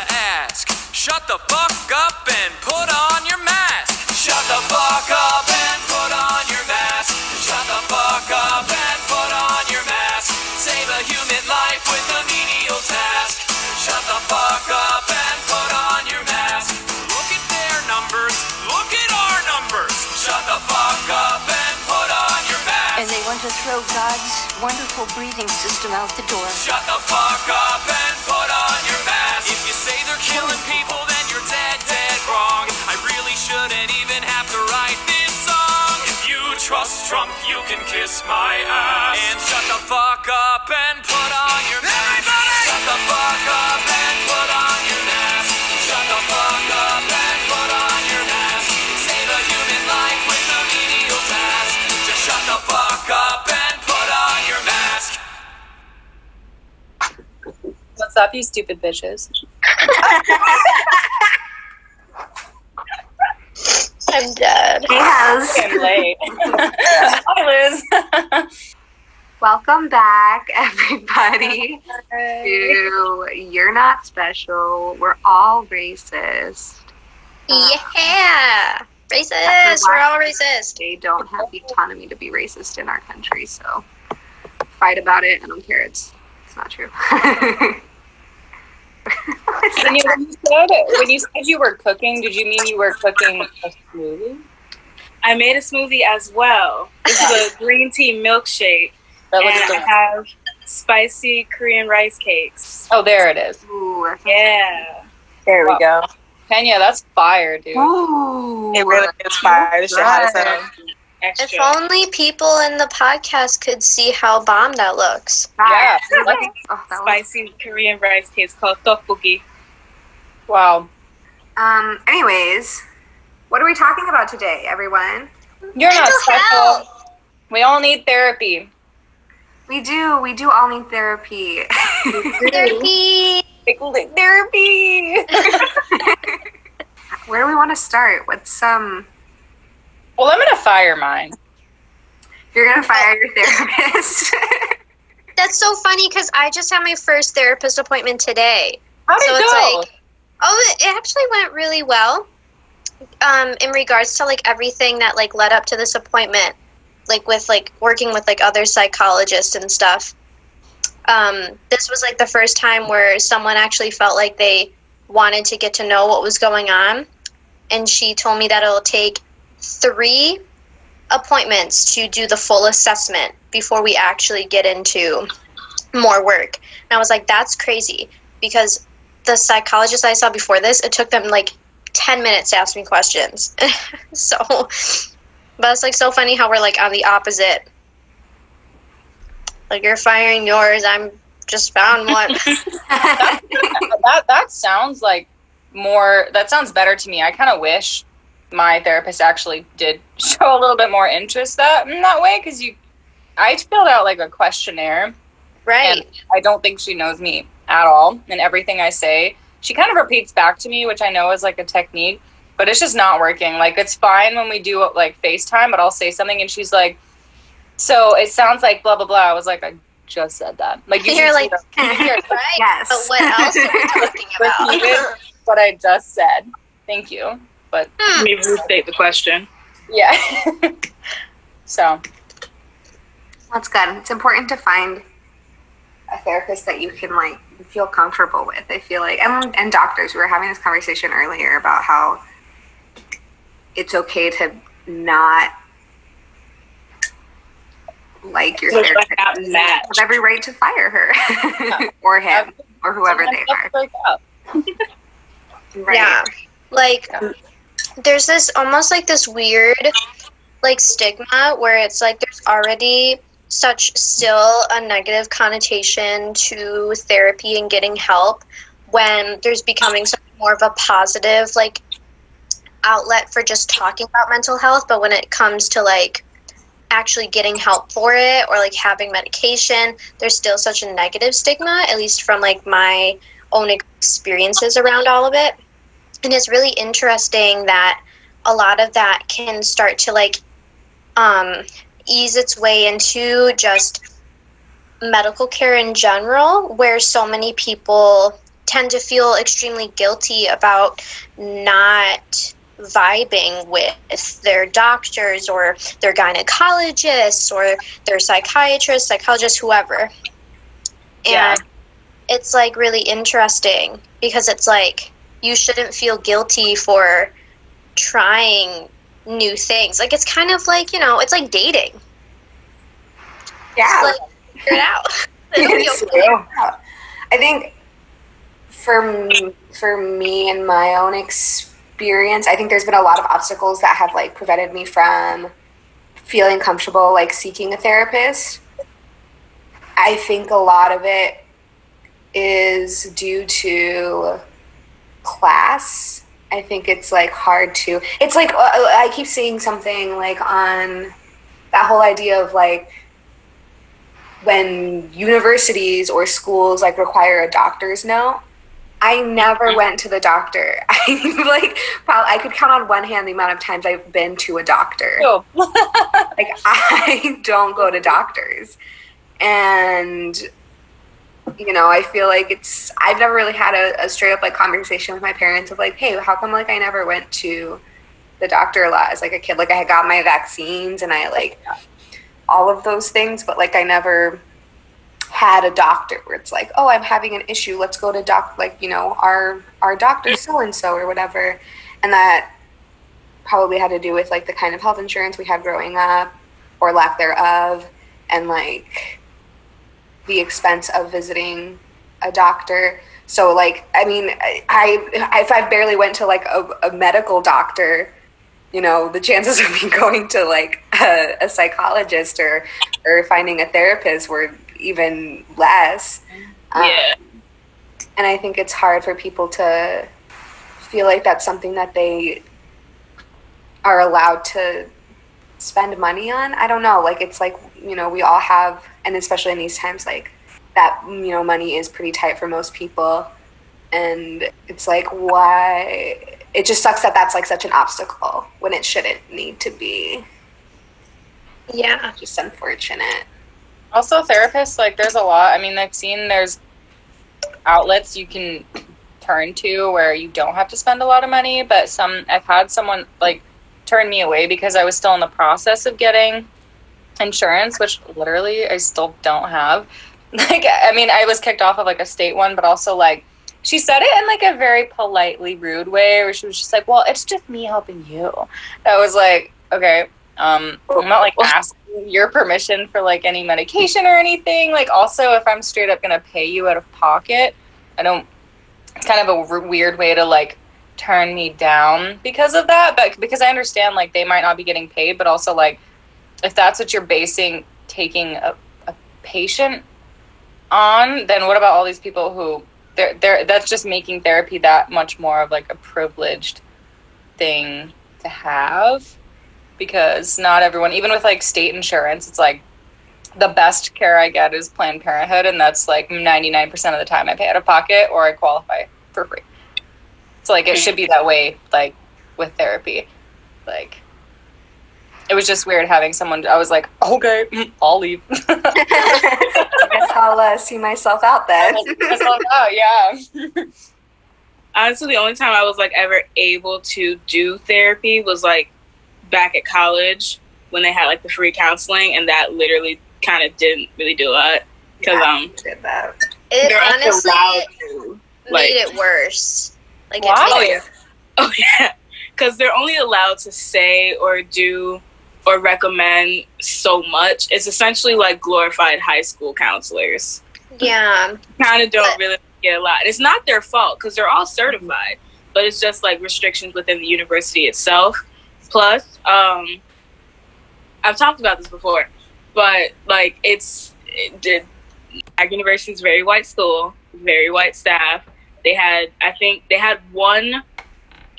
to ask. Shut the fuck up and put on your mask. Shut the fuck up and put on your mask. Shut the fuck up and put on your mask. Save a human life with a menial task. Shut the fuck up and put on your mask. Look at their numbers. Look at our numbers. Shut the fuck up and put on your mask. And they want to throw God's wonderful breathing system out the door. Shut the fuck up and killing people, then you're dead, dead wrong. I really shouldn't even have to write this song. If you trust Trump, you can kiss my ass. And shut the fuck up and put on your mask. Everybody! Shut the fuck up and put on your mask. Shut the fuck up and put on your mask. Save a human life with a menial task. Just shut the fuck up and put on your mask. What's up, you stupid bitches? I'm dead. Hey, House. I'm late. Hi, Liz. Welcome back, everybody, to You're Not Special. We're all racist. Uh, yeah. Racist. We're all racist. They don't have the autonomy to be racist in our country, so fight about it. I don't care. It's it's not true. When you, when you said when you said you were cooking, did you mean you were cooking a smoothie? I made a smoothie as well. This is a green tea milkshake, That and looks I have spicy Korean rice cakes. Oh, there it is. Ooh, Yeah. There we go. Kenya, that's fire, dude. Ooh. It really is fire. This shit hot as hell. If only people in the podcast could see how bomb that looks. Yeah. Oh, that was- spicy Korean rice cakes called tteokbokki. wow. Um. Anyways, what are we talking about today, everyone? You're not special. health. We all need therapy. We do. We do all need therapy. Therapy. Therapy. Where do we want to start? What's um? Well, I'm gonna fire mine. You're gonna fire your therapist. That's so funny because I just had my first therapist appointment today. How did So it it's go? like- Oh, it actually went really well. Um, in regards to like everything that like led up to this appointment, like with like working with like other psychologists and stuff. Um, this was like the first time where someone actually felt like they wanted to get to know what was going on, and she told me that it'll take three appointments to do the full assessment before we actually get into more work. And I was like, that's crazy because the psychologist I saw before this, it took them like 10 minutes to ask me questions. so, but it's like so funny how we're like on the opposite. Like you're firing yours, I'm just found one. that that sounds like more. That sounds better to me. I kind of wish my therapist actually did show a little bit more interest that in that way because you, I filled out like a questionnaire right. and I don't think she knows me at all. And everything I say, she kind of repeats back to me, which I know is like a technique, but it's just not working. Like it's fine when we do like FaceTime, but I'll say something and she's like, "So it sounds like blah blah blah." I was like, "I just said that." Like you You're like, right? Yes. But what else are we talking repeated about? what I just said. Thank you. But Hmm. Let me restate the question. yeah. so That's good. It's important to find a therapist that you can like feel comfortable with. I feel like, and, and doctors. We were having this conversation earlier about how it's okay to not like your Look therapist. not You match. have every right to fire her or him or whoever they are. break. Right. Yeah. Like Yeah. There's this almost like this weird like stigma where it's like there's already such still a negative connotation to therapy and getting help when there's becoming more of a positive like outlet for just talking about mental health. But when it comes to like actually getting help for it or like having medication there's still such a negative stigma at least from like my own experiences around all of it and it's really interesting that a lot of that can start to like um, ease its way into just medical care in general where so many people tend to feel extremely guilty about not vibing with their doctors or their gynecologists or their psychiatrists, psychologists, whoever. And Yeah. it's like really interesting because it's like you shouldn't feel guilty for trying new things. Like it's kind of like, you know, it's like dating. Yeah. Like figure it out. It's okay. true. I think for m- for me and my own experience, I think there's been a lot of obstacles that have like prevented me from feeling comfortable like seeking a therapist. I think a lot of it is due to class. I think it's like hard to. It's like uh, I keep seeing something like on that whole idea of like when universities or schools like require a doctor's note i never went to the doctor i like probably i could count on one hand the amount of times i've been to a doctor Oh. like i don't go to doctors and you know i feel like it's i've never really had a, a straight up like conversation with my parents of like hey how come like i never went to the doctor a lot as like a kid? Like i had got my vaccines and i like all of those things but like i never had a doctor where it's like oh i'm having an issue. Let's go to doc like you know our our doctor so and so or whatever. And that probably had to do with like the kind of health insurance we had growing up or lack thereof. And like the expense of visiting a doctor. So like i mean i, I if i barely went to like a, a medical doctor you know the chances of me going to like a, a psychologist or or finding a therapist were even less. Um, Yeah. and i think it's hard for people to feel like that's something that they are allowed to spend money on. I don't know. Like it's like you know we all have and especially in these times like that you know money is pretty tight for most people and it's like why it just sucks that that's like such an obstacle when it shouldn't need to be Yeah. just unfortunate Also, therapists, like, there's a lot. I mean, I've seen there's outlets you can turn to where you don't have to spend a lot of money, but some, I've had someone, like, turn me away because I was still in the process of getting insurance, which literally I still don't have. Like, I mean, I was kicked off of, like, a state one, but also, like, she said it in, like, a very politely rude way where she was just like, well, it's just me helping you. I was like, okay, um, I'm not, like, asking your permission for like any medication or anything. Like, also, if I'm straight up gonna pay you out of pocket, I don't. It's kind of a weird way to like turn me down because of that. But because I understand like they might not be getting paid, but also like if that's what you're basing taking a, a patient on, then what about all these people who they're they're that's just making therapy that much more of like a privileged thing to have because not everyone, even with like state insurance, it's like the best care I get is Planned Parenthood, and that's like 99% of the time I pay out of pocket or I qualify for free. So, like, it hmm. should be that way, like, with therapy. Like, it was just weird having someone, I was like, okay, I'll leave. I guess I'll uh, see myself out then. That's all about, yeah. honestly the only time i was like ever able to do therapy was like back at college when they had like the free counseling and that literally kind of didn't really do a lot because Yeah. um Did that. It they're only honestly allowed to like made it worse. Like Why? it oh made yeah oh yeah because they're only allowed to say or do or recommend so much it's essentially like glorified high school counselors yeah. kind of don't But- really get a lot. It's not their fault because they're all certified, but it's just like restrictions within the university itself. Plus, um, I've talked about this before, but like it's it did. Ag University is very white school, very white staff. They had, I think, they had one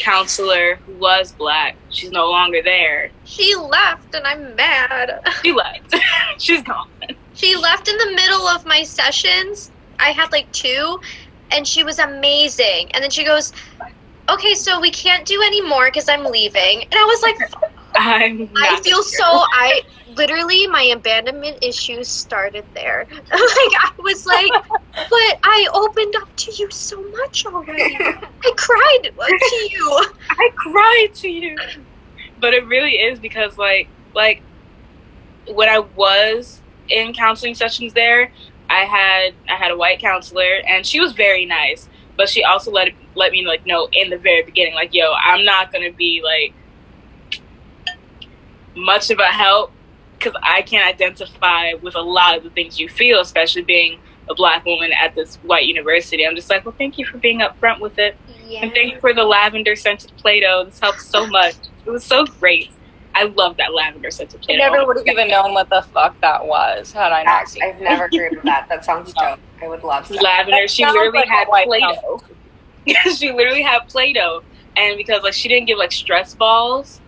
counselor who was black. She's no longer there. She left and I'm mad. She left. She's gone. She left in the middle of my sessions. I had like two, and she was amazing. And then she goes, Okay, so we can't do any more because I'm leaving. And I was like, I'm. I feel sure. so I literally my abandonment issues started there. like I was like, but I opened up to you so much already. I cried to you. I cried to you. But it really is because like like when I was in counseling sessions there, I had I had a white counselor and she was very nice, but she also let let me like know in the very beginning like yo, I'm not going to be like much of a help because I can't identify with a lot of the things you feel, especially being a black woman at this white university. I'm just like, well, thank you for being upfront with it. Yeah. And thank you for the lavender scented Play Doh. This helped so much. It was so great. I love that lavender scented Play Doh. I never would have even known what the fuck that was had I not seen. I've never heard of that. That sounds dope. I would love some. Lavender. That She literally like had Play Doh. she literally had Play Doh. And because like she didn't give like stress balls,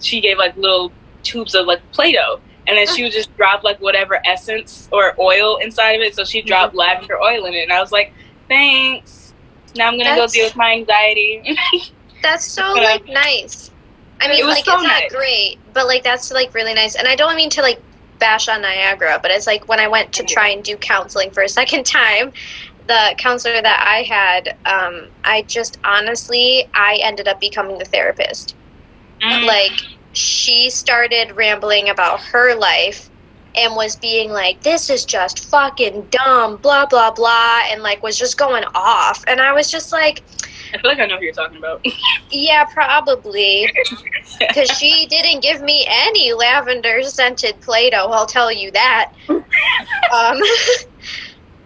she gave like little tubes of like Play Doh. And then she would just drop like whatever essence or oil inside of it. So she dropped lavender oil in it. And I was like, thanks. Now I'm going to go deal with my anxiety. That's so like nice. I mean, It like so it's not nice. great, but like that's like really nice. And I don't mean to like bash on Niagara, but it's like when I went to try and do counseling for a second time, the counselor that I had, um, I just honestly, I ended up becoming the therapist. Mm. Like she started rambling about her life and was being like, "This is just fucking dumb," blah blah blah, and like was just going off. And I was just like. I feel like I know who you're talking about. Yeah, probably. Because she didn't give me any lavender scented Play Doh, I'll tell you that. um,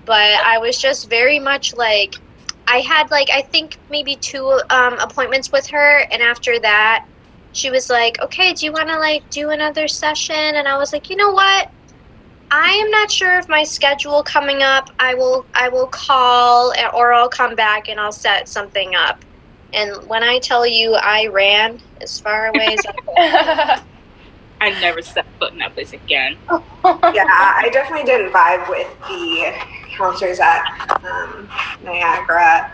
but I was just very much like, I had like, I think maybe two um, appointments with her, and after that, she was like, okay, do you want to like do another session? And I was like, you know what? I am not sure of my schedule coming up. I will I will call or I'll come back and I'll set something up. And when I tell you I ran as far away as I could. I never set foot in that place again. yeah, I definitely didn't vibe with the counselors at um, Niagara.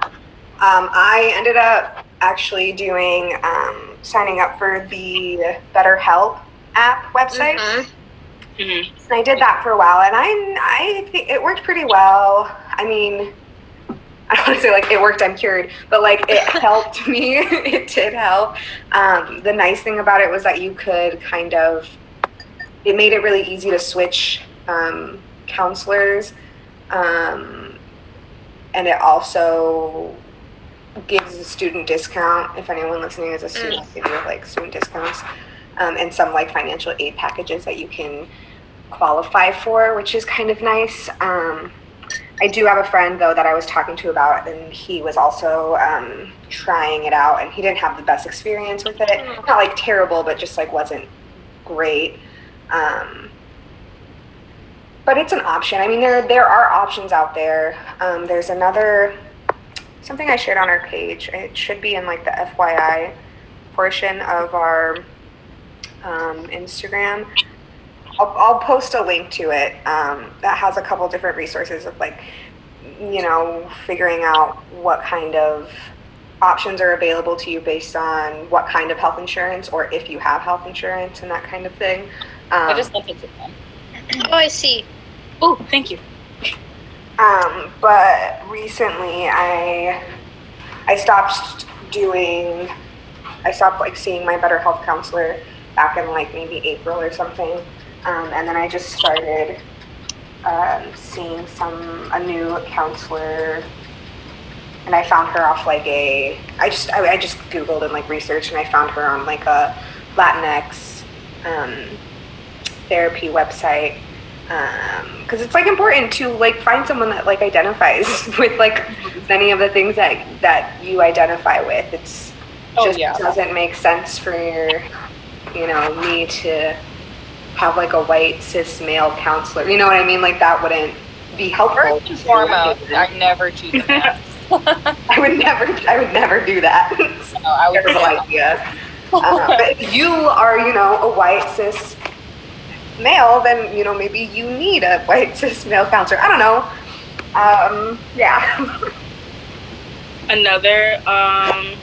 Um, I ended up actually doing um, signing up for the BetterHelp app website. Mhm. hmm And I did that for a while, and I I think it worked pretty well. I mean, I don't want to say like it worked, I'm cured, but like it helped me. it did help. Um, the nice thing about it was that you could kind of, it made it really easy to switch um, counselors, um, and it also gives a student discount. If anyone listening is a student, they do have like student discounts. Um, and some like financial aid packages that you can qualify for, which is kind of nice. Um, I do have a friend though that I was talking to about, and he was also um, trying it out, and he didn't have the best experience with it. Not like terrible, but just like wasn't great. Um, but it's an option. I mean, there there are options out there. Um, there's another something I shared on our page. It should be in like the FYI portion of our um, Instagram. I'll, I'll post a link to it um, that has a couple different resources of like, you know, figuring out what kind of options are available to you based on what kind of health insurance or if you have health insurance and that kind of thing. Um, I just sent it to them. Oh, I see. Oh, thank you. Um, but recently I I stopped doing I stopped like seeing my BetterHelp counselor back in like maybe April or something. Um, and then I just started um, seeing some a new counselor and I found her off like a I just I, I just googled and like researched and I found her on like a Latinx um, therapy website because it's like important to like find someone that like identifies with like many of the things that that you identify with. It's Oh, just yeah. doesn't make sense for your you know me to have like a white cis male counselor. You know what i mean? Like that wouldn't be helpful First and foremost, I never choose man. i would never i would never do that. No, I would terrible idea. Uh, but you are you know a white cis male then you know maybe you need a white cis male counselor. I don't know. Um yeah. Another um,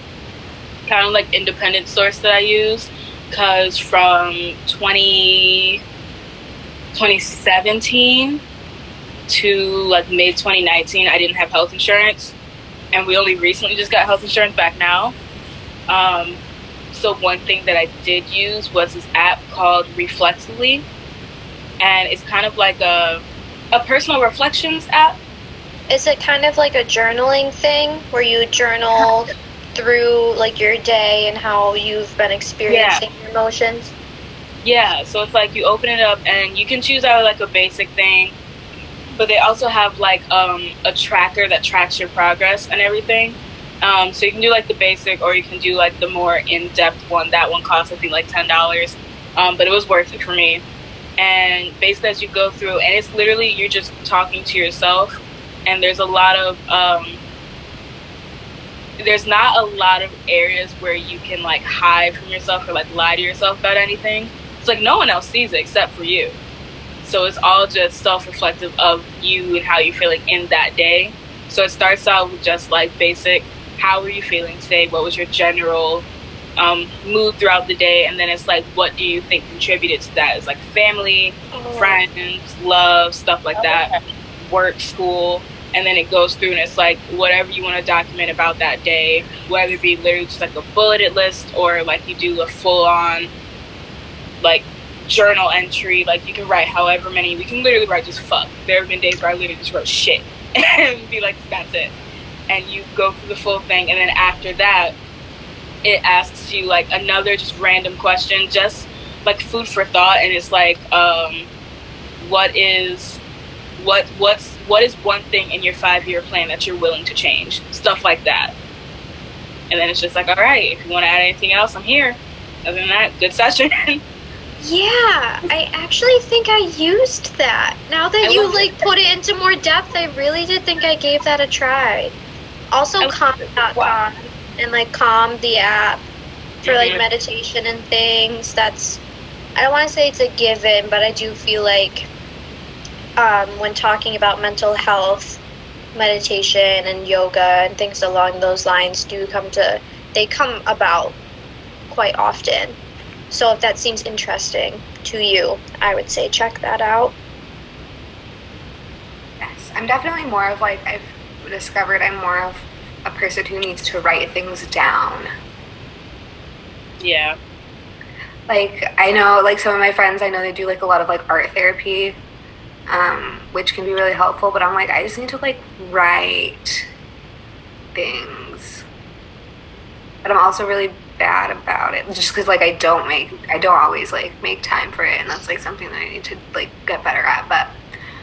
kind of like independent source that I use, because from 20, 2017 to like mid 2019, I didn't have health insurance, and we only recently just got health insurance back now. Um, so one thing that I did use was this app called Reflectly, and it's kind of like a a personal reflections app. Is it kind of like a journaling thing where you journal through like your day and how you've been experiencing your emotions? Yeah, so it's like you open it up and you can choose out like a basic thing, but they also have like um, a tracker that tracks your progress and everything. Um, so you can do like the basic, or you can do like the more in-depth one. That one costs I think like ten dollars, um, but it was worth it for me. And basically, as you go through, and it's literally you're just talking to yourself, and there's a lot of um, there's not a lot of areas where you can like hide from yourself or like lie to yourself about anything. It's like no one else sees it except for you. So it's all just self-reflective of you and how you're feeling in that day. So it starts out with just like basic, how were you feeling today? What was your general um, mood throughout the day? And then it's like, what do you think contributed to that? It's like family, friends, love, stuff like that, work, school. And then it goes through and it's like whatever you want to document about that day, whether it be literally just like a bulleted list or like you do a full on like journal entry. Like you can write however many, we can literally write just fuck. There have been days where I literally just wrote shit and be like, that's it. And you go through the full thing. And then after that, it asks you like another just random question, just like food for thought. And it's like, um, what is, what, what's, what is one thing in your five year plan that you're willing to change? Stuff like that. And then it's just like, all right, if you want to add anything else, I'm here. Other than that, good session. Yeah, I actually think I used that. Now that I you like put it into more depth, I really did think I gave that a try. Also, Wow. And like Calm the app for like Mhm. meditation and things. That's I don't want to say it's a given, but I do feel like um, when talking about mental health, meditation and yoga and things along those lines do come to they come about quite often. So if that seems interesting to you, I would say check that out. Yes, I'm definitely more of like I've discovered I'm more of a person who needs to write things down. yeah. Like I know like some of my friends I know they do like a lot of like art therapy, um, which can be really helpful. But I'm like I just need to like write things. But I'm also really bad about it just because like I don't make I don't always like make time for it, and that's like something that I need to like get better at. But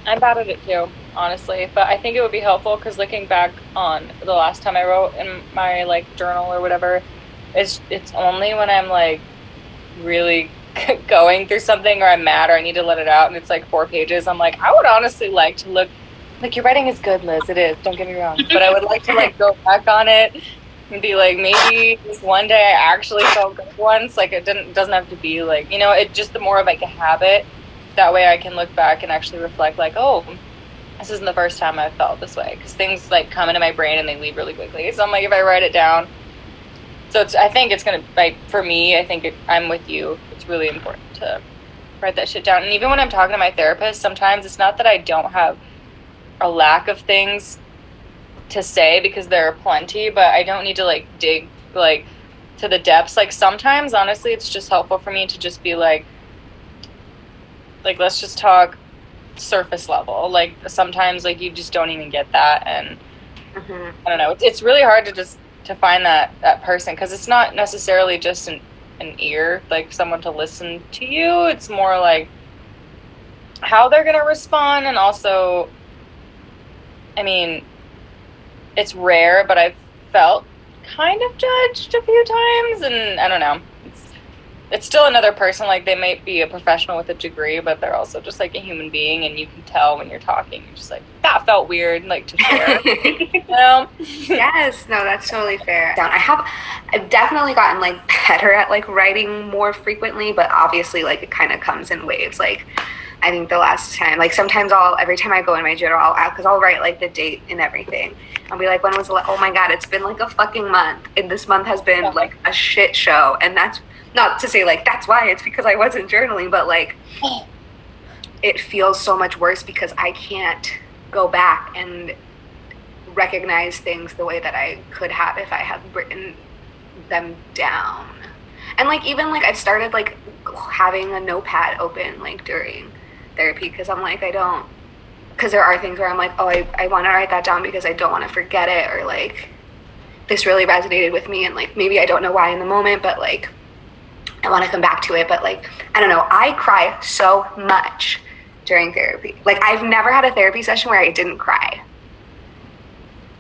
I'm bad at it too, honestly. But I think it would be helpful because looking back on the last time I wrote in my like journal or whatever, it's it's only when I'm like really going through something or I'm mad or I need to let it out and it's like four pages. I'm like, I would honestly like to look like your writing is good, Liz. It is. Don't get me wrong, but I would like to like go back on it and be like, maybe one day I actually felt good once. Like it didn't doesn't have to be like you know it just the more of like a habit that way I can look back and actually reflect like, oh, this isn't the first time I've felt this way because things like come into my brain and they leave really quickly. So I'm like, if I write it down, so it's I think it's gonna like for me. I think it, I'm with you. It's really important to write that shit down. And even when I'm talking to my therapist, sometimes it's not that I don't have a lack of things to say because there are plenty, but I don't need to like dig like to the depths. Like sometimes, honestly, it's just helpful for me to just be like, like let's just talk surface level. Like sometimes, like you just don't even get that, and mhm. I don't know. It's, it's really hard to just to find that that person because it's not necessarily just an an ear, like someone to listen to you. It's more like how they're gonna respond, and also, I mean, it's rare, but I've felt kind of judged a few times, and I don't know. It's still another person. Like they might be a professional with a degree, but they're also just like a human being, and you can tell when you're talking. You're just like that felt weird, like to share. you know? yes, no, that's totally fair. Down. I have, I've definitely gotten like better at like writing more frequently, but obviously like it kind of comes in waves. Like I think the last time, like sometimes I'll every time I go in my journal, I'll because I'll write like the date and everything. I'll be like, when was the? Oh my god, it's been like a fucking month, and this month has been like a shit show, and that's not to say like that's why it's because I wasn't journaling, but like it feels so much worse because I can't go back and recognize things the way that I could have if I had written them down. And like even like I've started like having a notepad open like during therapy because I'm like I don't because there are things where I'm like oh I, I want to write that down because I don't want to forget it or like this really resonated with me and like maybe I don't know why in the moment but like I want to come back to it but like I don't know I cry so much during therapy like I've never had a therapy session where I didn't cry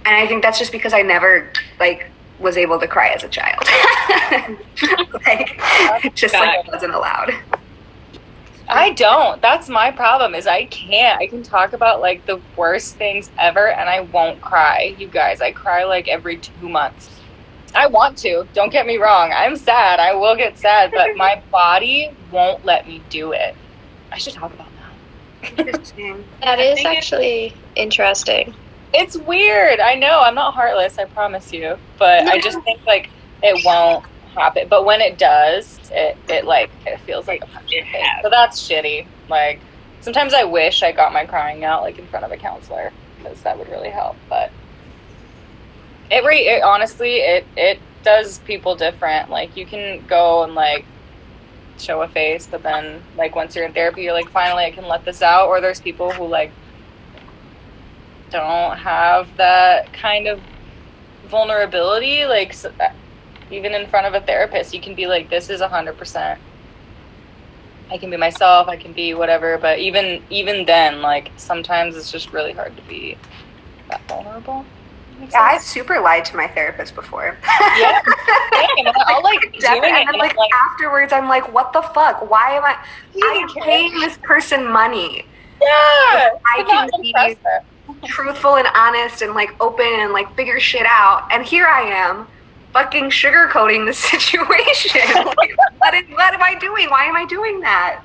and I think that's just because I never like was able to cry as a child. like just like it wasn't allowed. I don't. That's my problem is I can't. I can talk about like the worst things ever and I won't cry. You guys, I cry like every 2 months. I want to. Don't get me wrong. I'm sad. I will get sad, but my body won't let me do it. I should talk about that. Interesting. That I is actually interesting. It's weird. I know. I'm not heartless. I promise you. But I just think like it won't happen. But when it does, it it like it feels like a punch in the face. So that's shitty. Like sometimes I wish I got my crying out like in front of a counselor because that would really help. But it, re- it honestly it it does people different. Like you can go and like show a face, but then like once you're in therapy, you're like finally I can let this out. Or there's people who like don't have that kind of vulnerability like s even in front of a therapist you can be like this is 100% i can be myself i can be whatever but even even then like sometimes it's just really hard to be that vulnerable Yeah, I've super lied to my therapist before. yeah same. I'll like doing it and then like, like afterwards I'm like, what the fuck? Why am I I'm paying this person money. yeah I can be truthful and honest and like open and like figure shit out. And here I am fucking sugarcoating the situation. like, what, is, what am I doing? Why am I doing that?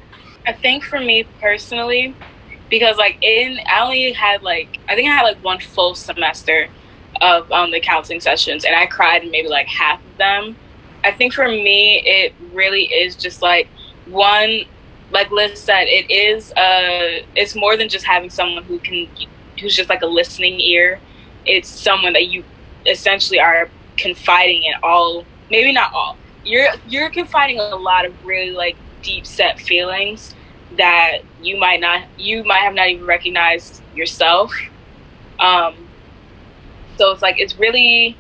I think for me personally, because like in I only had like I think I had like one full semester of um, the counseling sessions, and I cried in maybe like half of them. I think for me, it really is just like one, like Liz said, it is uh, it's more than just having someone who can, who's just like a listening ear. It's someone that you essentially are confiding in all, maybe not all. You're you're confiding a lot of really like deep set feelings that you might not you might have not even recognized yourself. Um so it's like it's really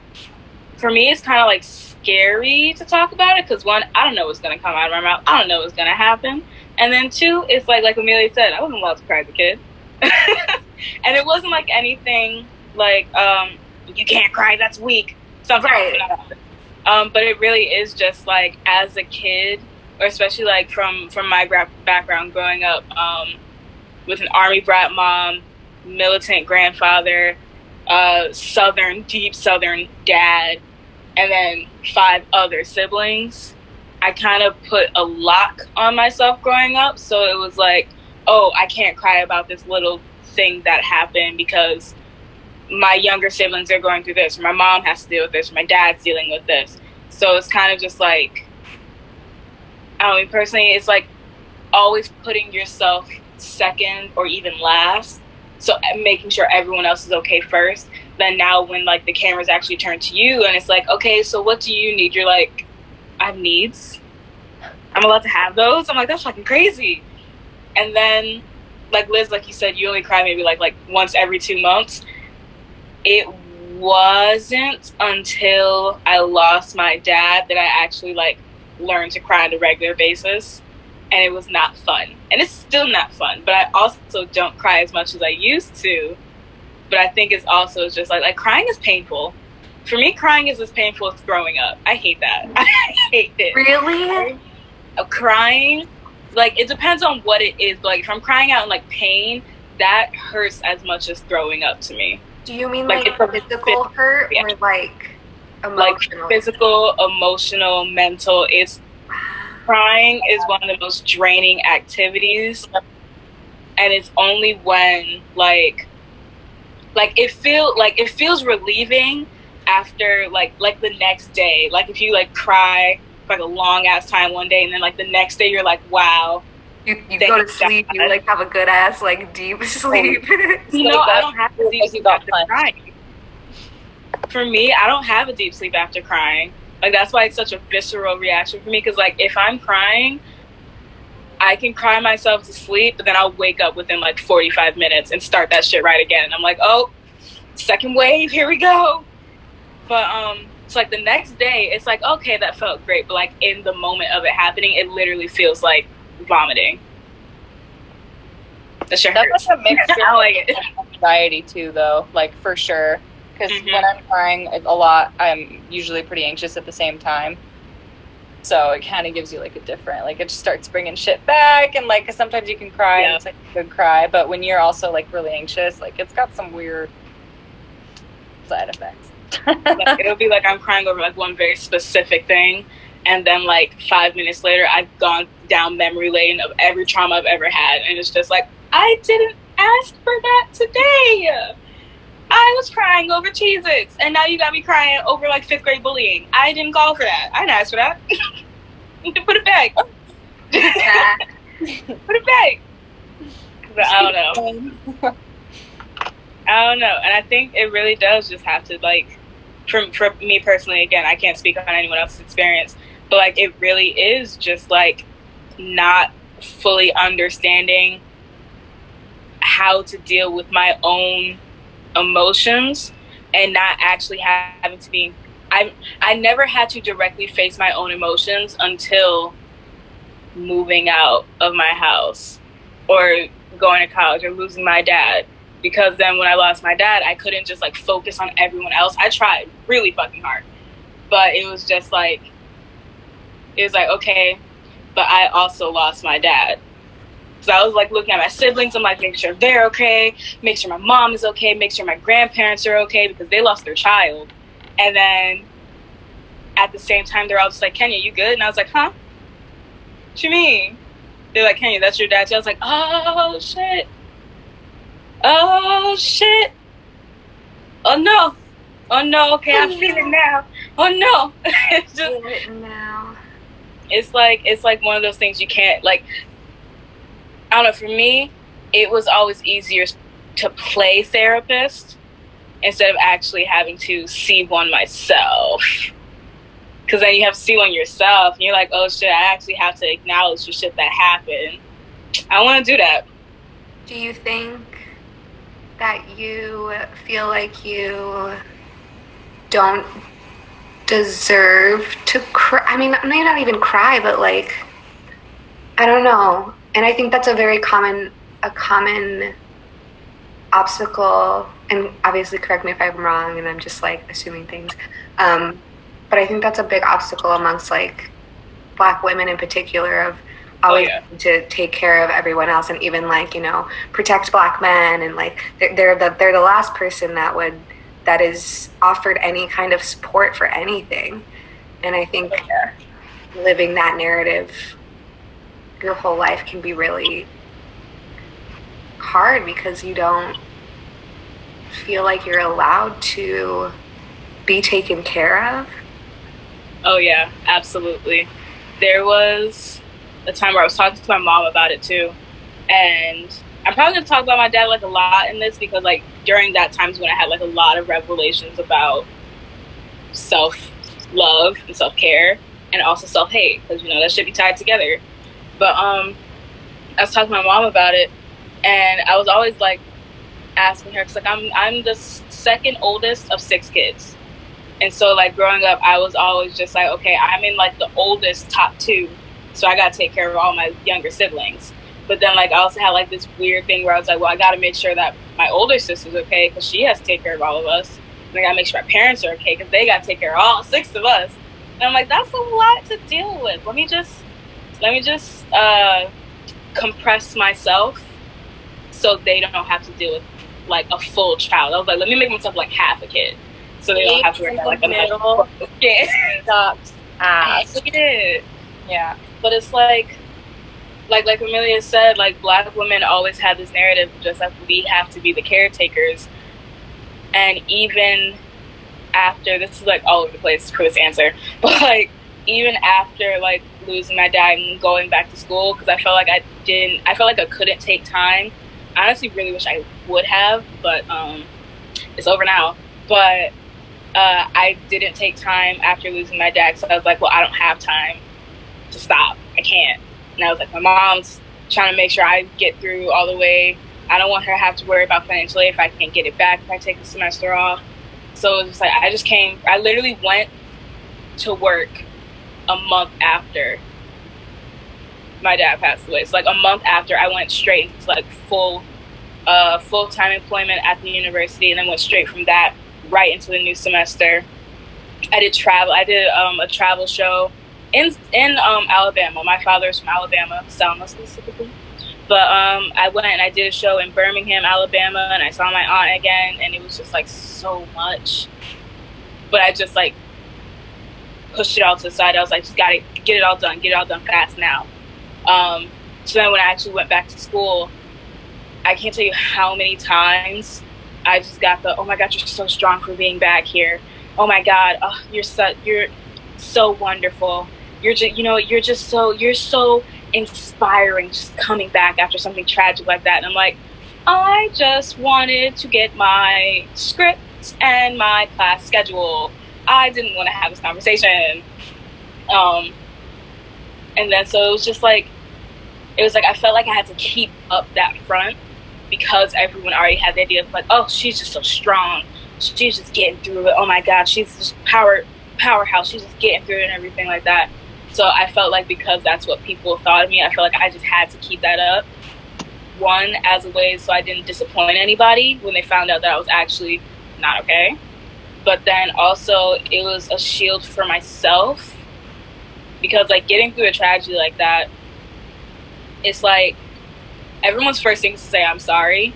for me it's kind of like scary to talk about it because one i don't know what's to come out of my mouth. I don't know what's to happen. And then two it's like like amelia said i wasn't allowed to cry as a kid. And it wasn't like anything like um you can't cry that's weak something Right. like that. um but it really is just like as a kid or especially like from from my gra- background growing up um, with an army brat mom, militant grandfather, uh, southern deep southern dad, and then five other siblings. I kind of put a lock on myself growing up, so it was like, oh, I can't cry about this little thing that happened because my younger siblings are going through this, my mom has to deal with this, my dad's dealing with this. So it's kind of just like I mean, personally, it's like always putting yourself second or even last. So uh, making sure everyone else is okay first. Then now, when like the cameras actually turn to you, and it's like, okay, so what do you need? You're like, I have needs. I'm allowed to have those. I'm like, that's fucking crazy. And then, like Liz, like you said, you only cry maybe like like once every two months. It wasn't until I lost my dad that I actually like learned to cry on a regular basis and it was not fun. And it's still not fun but i also don't cry as much as i used to but i think it's also just like like crying is painful. For me crying is as painful as throwing up. I hate that. I hate it. Really? Uh, crying like it depends on what it is but like if i'm crying out in like pain that hurts as much as throwing up to me Do you mean Like, like, it's a physical hurt yeah. or like emotional? like physical emotional mental it's crying is one of the most draining activities and it's only when like like it feel like it feels relieving after like like the next day like if you like cry for like a long ass time one day and then like the next day you're like wow You, you go to sleep, you like have a good ass like deep sleep. You know, I don't have a deep sleep after crying. For me, I don't have a deep sleep after crying. Like that's why it's such a visceral reaction for me. Because like if I'm crying, I can cry myself to sleep, but then I'll wake up within like 45 minutes and start that shit right again. And I'm like, oh, second wave, here we go. But um, it's like the next day, it's like okay, that felt great. But like in the moment of it happening, it literally feels like vomiting. That shit That's hurts. like a mixture like of anxiety too, though. Like for sure, because Mhm. when I'm crying a lot, I'm usually pretty anxious at the same time. So it kind of gives you like a different, like it just starts bringing shit back, and like 'cause sometimes you can cry Yeah. and it's like a good cry, but when you're also like really anxious, like it's got some weird side effects. like, it'll be like I'm crying over like one very specific thing, and then like five minutes later, I've gone down memory lane of every trauma I've ever had, and it's just like I didn't ask for that today. I was crying over Cheez-Its, and now you got me crying over like fifth grade bullying. I didn't call for that. I didn't ask for that. Put it back. Put it back. But I don't know. I don't know, and I think it really does just have to like, for for me personally, again, I can't speak on anyone else's experience, but like it really is just like not fully understanding how to deal with my own emotions and not actually having to be. I I never had to directly face my own emotions until moving out of my house or going to college or losing my dad because then when I lost my dad, I couldn't just like focus on everyone else. I tried really fucking hard, but it was just like, it was like, okay, but I also lost my dad. So I was like looking at my siblings. I'm like, make sure they're okay, make sure my mom is okay, make sure my grandparents are okay because they lost their child. And then at the same time, they're all just like, Kenya, you good? And I was like, huh? What you mean? They're like, Kenya, that's your dad. I was like, oh shit. Oh shit. Oh no. Oh no. Okay, I feel it now. Oh no. it's just Feel it now. It's like it's like one of those things you can't like I don't know, for me, it was always easier to play therapist instead of actually having to see one myself. Cause then you have to see one yourself and you're like, oh shit, I actually have to acknowledge the shit that happened. I wanna do that. Do you think that you feel like you don't deserve to cry? I mean, may not even cry, but like, I don't know. And I think that's a very common, a common obstacle. And obviously, correct me if I'm wrong, and I'm just like assuming things. Um, but I think that's a big obstacle amongst like black women in particular of always yeah. to take care of everyone else and even like you know protect black men and like they're, they're the they're the last person that would that is offered any kind of support for anything and i think living that narrative your whole life can be really hard because you don't feel like you're allowed to be taken care of Oh yeah, absolutely. There was a time where I was talking to my mom about it too, and I'm probably gonna talk about my dad like a lot in this because like during that times when I had like a lot of revelations about self love and self care and also self hate because you know that should be tied together. But um, I was talking to my mom about it, and I was always like asking her because like I'm I'm the second oldest of six kids. And so, like growing up, I was always just like, okay, I'm in like the oldest top two, so I got to take care of all my younger siblings. But then, like, I also had like this weird thing where I was like, well, I got to make sure that my older sister's okay because she has to take care of all of us. And I got to make sure my parents are okay because they got to take care of all six of us. And I'm like, that's a lot to deal with. Let me just, let me just uh, compress myself so they don't have to deal with like a full child. I was like, let me make myself like half a kid so they don't have to worry about like kid. Sucks I ass. Yeah. But it's like, like like Amelia said, like black women always have this narrative just like we have to be the caretakers, and even after this is like all over the place for this answer, but like even after like losing my dad and going back to school because I felt like I didn't I felt like I couldn't take time. I honestly really wish I would have, but um it's over now. But uh, I didn't take time after losing my dad, so I was like, well, I don't have time to stop. I can't. And I was like, my mom's trying to make sure I get through all the way. I don't want her to have to worry about financial aid if I can't get it back if I take the semester off. So it was like I just came. I literally went to work a month after my dad passed away. So like a month after, I went straight into like full, uh, full time employment at the university, and then went straight from that right into the new semester. I did travel. I did um, a travel show in in um, Alabama. My father's from Alabama, Selma specifically. But um, I went and I did a show in Birmingham, Alabama, and I saw my aunt again, and it was just like so much. But I just like pushed it all to the side. I was like, just gotta get it all done, get it all done fast now. Um, so then when I actually went back to school, I can't tell you how many times I just got the, oh my God, you're so strong for being back here. Oh my God, oh, you're so you're so wonderful. You're just, you know, you're just so you're so inspiring just coming back after something tragic like that. And I'm like, I just wanted to get my script and my class schedule. I didn't want to have this conversation. Um, and then so it was just like, it was like I felt like I had to keep up that front because everyone already had the idea of like, oh, she's just so strong. She's just getting through it. Oh my God, she's just power powerhouse. She's just getting through it and everything like that. So I felt like because that's what people thought of me, I felt like I just had to keep that up. One, as a way so I didn't disappoint anybody when they found out that I was actually not okay. But then also, it was a shield for myself because, like, getting through a tragedy like that, it's like everyone's first thing is to say, I'm sorry.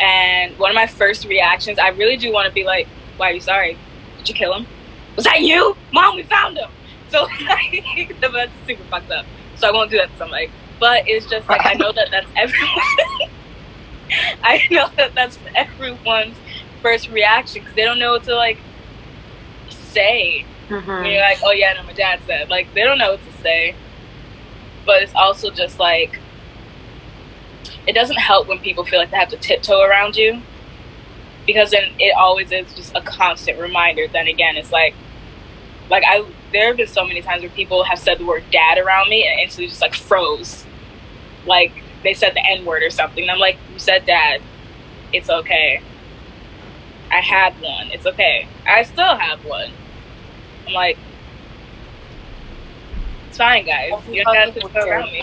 And one of my first reactions, I really do want to be like, Why are you sorry? Did you kill him? Was that you? Mom, we found him. So like, that's super fucked up. So I won't do that to somebody. But it's just like I know that that's everyone. I know that that's everyone's first reaction because they don't know what to like say. Mm-hmm. When you're like, oh yeah, no, my dad said. Like they don't know what to say. But it's also just like it doesn't help when people feel like they have to tiptoe around you because then it always is just a constant reminder. Then again, it's like like I there have been so many times where people have said the word dad around me and instantly just like froze. Like they said the N word or something. And I'm like, you said dad. It's okay. I had one. It's okay. I still have one. I'm like, it's fine, guys. You don't have to go around me.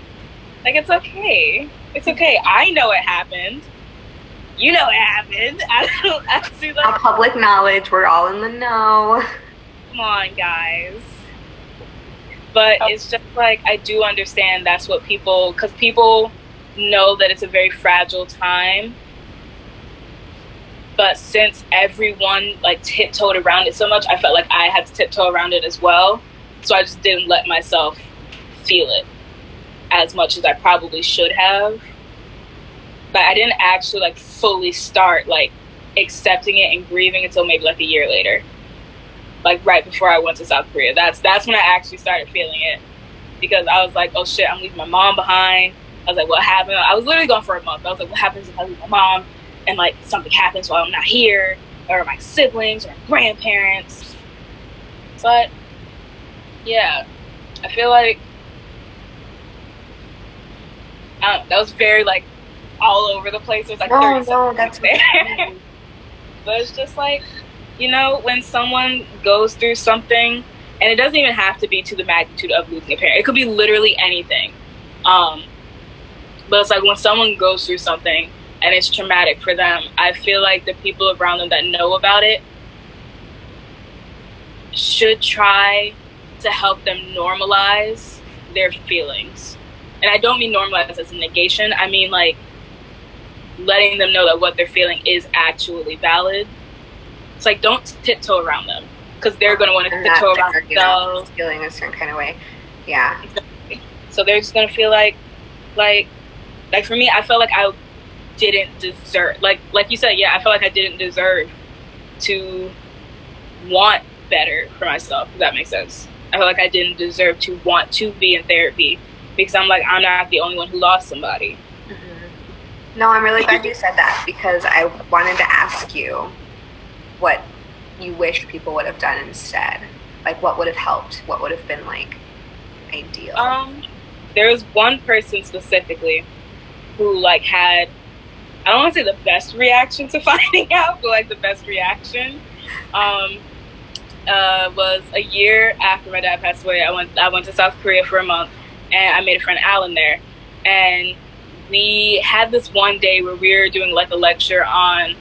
Like, it's okay. It's okay. I know it happened. You know it happened. I don't I see All like, public knowledge. We're all in the know. come on, guys. But oh. it's just like I do understand that's what people, because people know that it's a very fragile time. But since everyone like tiptoed around it so much, I felt like I had to tiptoe around it as well. So I just didn't let myself feel it as much as I probably should have. But I didn't actually like fully start like accepting it and grieving until maybe like a year later like right before I went to South Korea. That's that's when I actually started feeling it because I was like, oh shit, I'm leaving my mom behind. I was like, what happened? I was literally gone for a month. I was like, what happens if I leave my mom and like something happens while I'm not here, or my siblings or my grandparents? But yeah, I feel like I know, that was very like all over the place. There's like No, 30 no, that's there. but it's just like you know when someone goes through something and it doesn't even have to be to the magnitude of losing a parent. It could be literally anything. Um, but it's like when someone goes through something and it's traumatic for them i feel like the people around them that know about it should try to help them normalize their feelings. And i don't mean normalize as a negation. I mean like letting them know that what they're feeling is actually valid it's like don't tiptoe around them because they're going to want to tiptoe around themselves. feeling a certain kind of way. Yeah. So they're just going to feel like, like, like for me, I felt like I didn't deserve, like, like you said, yeah, I felt like I didn't deserve to want better for myself. If that makes sense. I felt like I didn't deserve to want to be in therapy because I'm like I'm not the only one who lost somebody. Mm-hmm. No, I'm really glad you said that because I wanted to ask you what you wish people would have done instead. Like, what would have helped? What would have been like ideal? Um, there was one person specifically who like had I don't want to say the best reaction to finding out, but like the best reaction. Um, uh, was a year after my dad passed away. I went I went to South Korea for a month, and I made a friend Alan there, and we had this one day where we were doing like a lecture on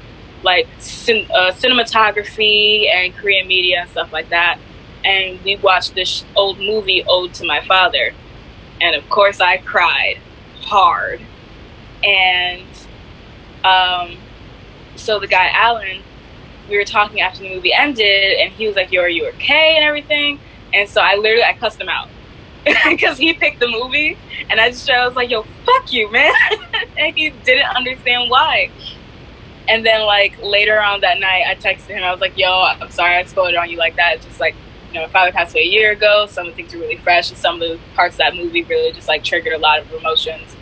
like cin- uh, cinematography and Korean media and stuff like that, and we watched this old movie Ode to My Father, and of course I cried hard, and um, so the guy Alan we were talking after the movie ended, and he was like, "Yo, are you okay?" and everything. And so I literally I cussed him out because he picked the movie, and I just I was like, "Yo, fuck you, man," and he didn't understand why. And then like later on that night, I texted him. I was like, "Yo, I'm sorry I spoiled it on you like that. It's just like." You know, my father passed away a year ago. Some of the things are really fresh, and some of the parts of that movie really just like triggered a lot of emotions.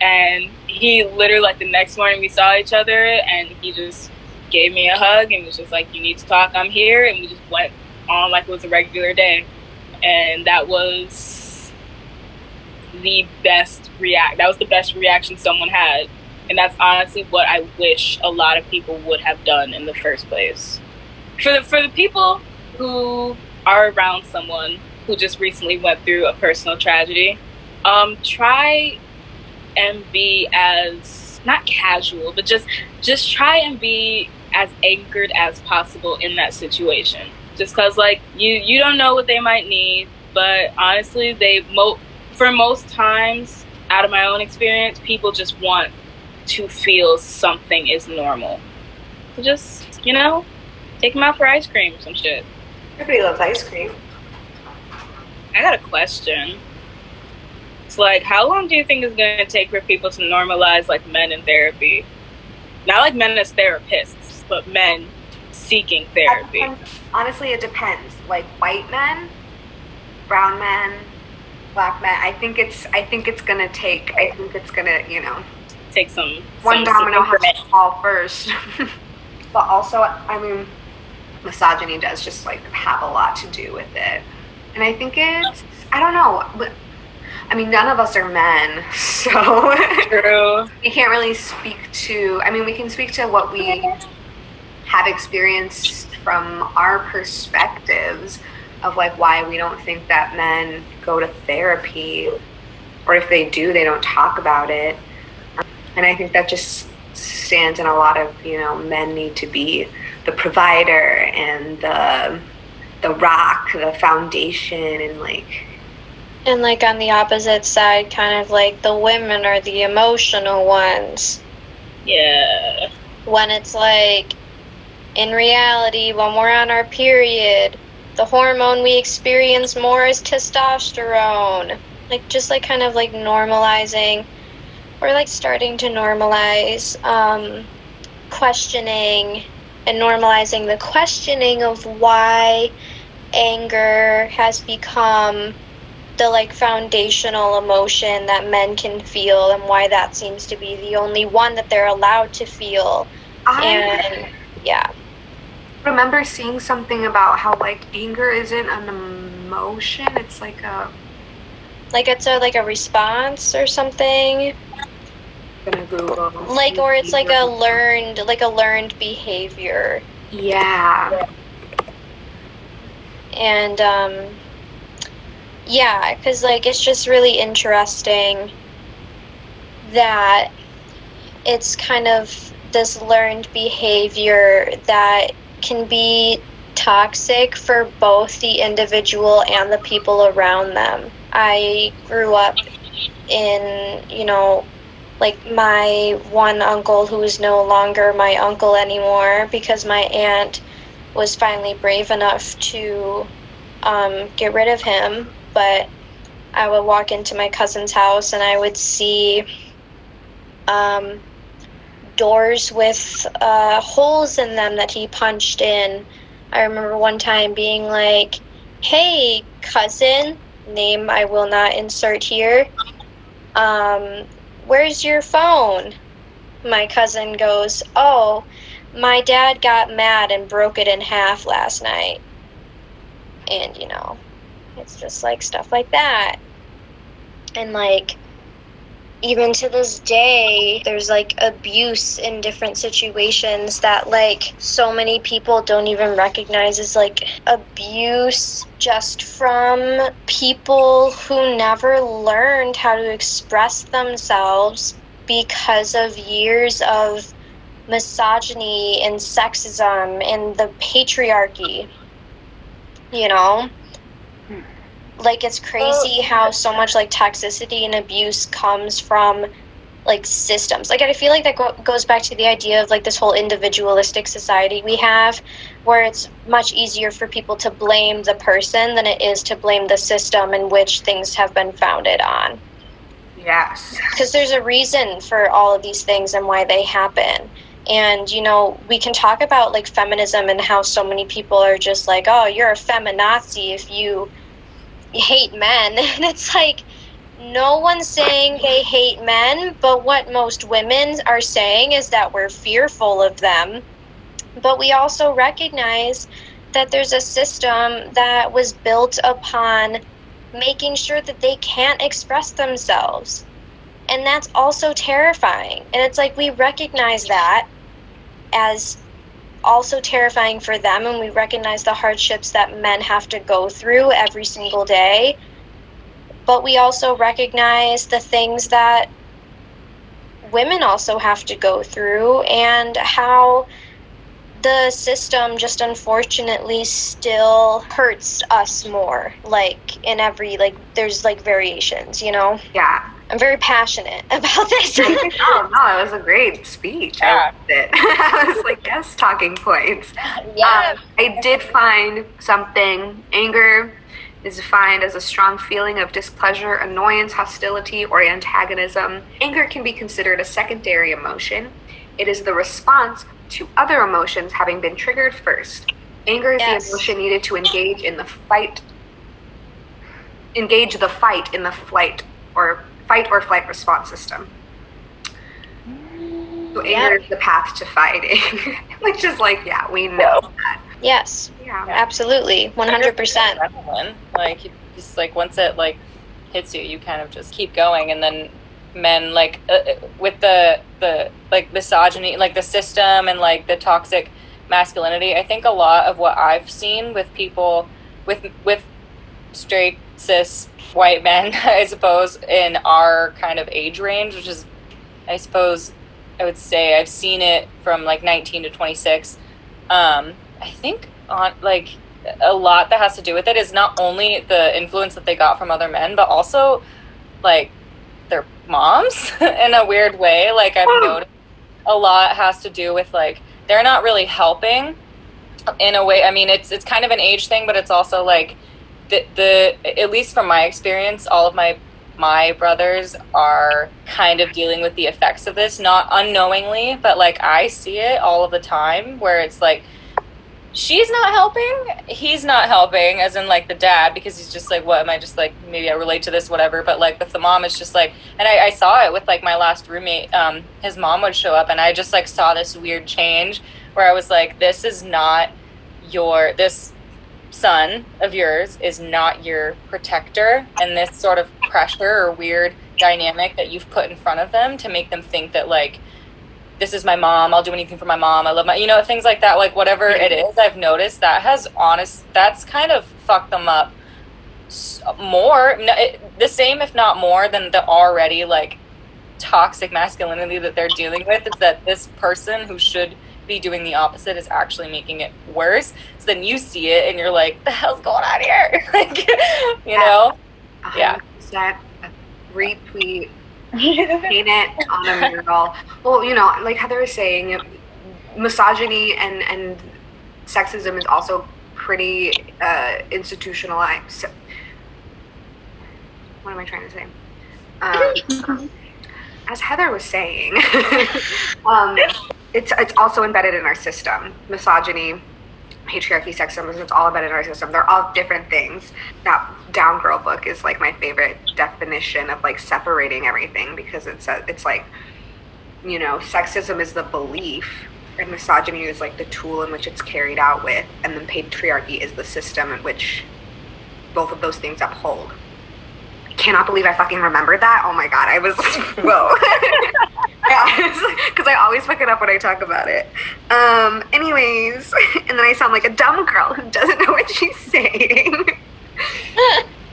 And he literally, like the next morning, we saw each other, and he just gave me a hug and was just like, "You need to talk. I'm here." And we just went on like it was a regular day, and that was the best react. That was the best reaction someone had, and that's honestly what I wish a lot of people would have done in the first place. For the for the people who are around someone who just recently went through a personal tragedy, um, try and be as not casual, but just just try and be as anchored as possible in that situation. Just because, like, you you don't know what they might need, but honestly, they mo- for most times, out of my own experience, people just want to feel something is normal. So just you know, take them out for ice cream, some shit. Everybody loves ice cream. I got a question. It's like, how long do you think it's going to take for people to normalize like men in therapy? Not like men as therapists, but men seeking therapy. Honestly, it depends. Like white men, brown men, black men. I think it's. I think it's gonna take. I think it's gonna. You know, Take some one some, some domino has to fall first. but also, I mean, misogyny does just like have a lot to do with it, and I think it's. I don't know. But, I mean, none of us are men, so True. we can't really speak to. I mean, we can speak to what we have experienced from our perspectives of like why we don't think that men go to therapy, or if they do, they don't talk about it. And I think that just stands in a lot of you know men need to be the provider and the the rock, the foundation, and like And like on the opposite side, kind of like the women are the emotional ones. Yeah. When it's like, in reality, when we're on our period, the hormone we experience more is testosterone. Like, just like kind of like normalizing, or like starting to normalize um, questioning and normalizing the questioning of why anger has become the like foundational emotion that men can feel and why that seems to be the only one that they're allowed to feel. I and yeah. remember seeing something about how like anger isn't an emotion; it's like a like it's a like a response or something gonna Google. like or it's like a learned like a learned behavior Yeah. and um yeah because like it's just really interesting that it's kind of this learned behavior that can be toxic for both the individual and the people around them i grew up in you know like my one uncle who is no longer my uncle anymore because my aunt was finally brave enough to um, get rid of him. But I would walk into my cousin's house and I would see um, doors with uh, holes in them that he punched in. I remember one time being like, hey, cousin, name I will not insert here, um, where's your phone? My cousin goes, oh, my dad got mad and broke it in half last night. And, you know, it's just like stuff like that. And, like, even to this day, there's like abuse in different situations that like so many people don't even recognize as like abuse just from people who never learned how to express themselves because of years of misogyny and sexism and the patriarchy. You know? Like it's crazy oh. how so much like toxicity and abuse comes from like systems. Like i feel like that go- goes back to the idea of like this whole individualistic society we have where it's much easier for people to blame the person than it is to blame the system in which things have been founded on. Yes. because there's a reason for all of these things and why they happen. And you know we can talk about like feminism and how so many people are just like oh you're a feminazi if you hate men. And it's like no one's saying they hate men but what most women are saying is that we're fearful of them. But we also recognize that there's a system that was built upon making sure that they can't express themselves. And that's also terrifying. And it's like we recognize that as also terrifying for them and we recognize the hardships that men have to go through every single day but we also recognize the things that women also have to go through and how the system just unfortunately still hurts us more like in every like there's like variations you know Yeah. I'm very passionate about this oh no, it was a great speech. I loved it. I was like, yes, talking points. yeah Um, I did find something. Anger is defined as a strong feeling of displeasure, annoyance, hostility, or antagonism. Anger can be considered a secondary emotion. It is the response to other emotions having been triggered first. Anger is Yes. the emotion needed to engage in the fight engage the fight in the flight or fight or flight response system. So anger is the path to fighting, which is like, yeah, we know that. yes Yeah. absolutely 100% Like just like once it like hits you, you kind of just keep going, and then men like uh, uh, with the the like misogyny, like the system and like the toxic masculinity. I think a lot of what I've seen with people with with straight cis white men, I suppose, in our kind of age range, which is, I suppose, I would say I've seen it from like 19 to 26. Um, I think on like a lot that has to do with it is not only the influence that they got from other men, but also like their moms in a weird way. Like I've noticed a lot has to do with like they're not really helping in a way. I mean, it's it's kind of an age thing, but it's also like the the at least from my experience, all of my my brothers are kind of dealing with the effects of this, not unknowingly, but like I see it all of the time where it's like she's not helping, he's not helping, as in like the dad, because he's just like, what am I just like, maybe I relate to this, whatever. But like with the mom, it's just like, and I, I saw it with like my last roommate, um, his mom would show up, and I just like saw this weird change where I was like, this is not your, this son of yours is not your protector and this sort of pressure or weird dynamic that you've put in front of them to make them think that like this is my mom i'll do anything for my mom i love my you know things like that like whatever it is i've noticed that has honest that's kind of fucked them up more the same if not more than the already like toxic masculinity that they're dealing with is that this person who should be doing the opposite is actually making it worse so then you see it and you're like the hell's going on here like you know Yeah. 100% retweet, paint it on a mural. Well, you know, like Heather was saying, misogyny and, and sexism is also pretty uh, institutionalized. What am I trying to say? Um, as Heather was saying, um, it's it's also embedded in our system. Misogyny patriarchy, sexism, it's all about in our system. They're all different things. That Down Girl book is like my favorite definition of like separating everything because it's a, it's like, you know, sexism is the belief and misogyny is like the tool in which it's carried out with, and then patriarchy is the system in which both of those things uphold. Cannot believe I fucking remembered that. Oh my god, I was whoa. because I always fuck it up when I talk about it. Um, anyways, and then I sound like a dumb girl who doesn't know what she's saying.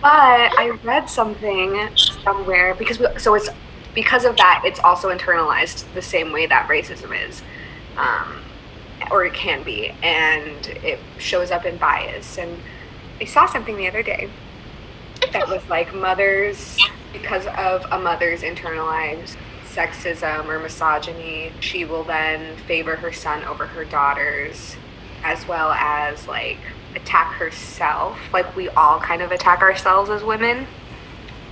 but I read something somewhere because we, so it's because of that it's also internalized the same way that racism is, um, or it can be, and it shows up in bias. And I saw something the other day that was like mothers because of a mother's internalized sexism or misogyny, she will then favor her son over her daughters, as well as like attack herself. Like we all kind of attack ourselves as women.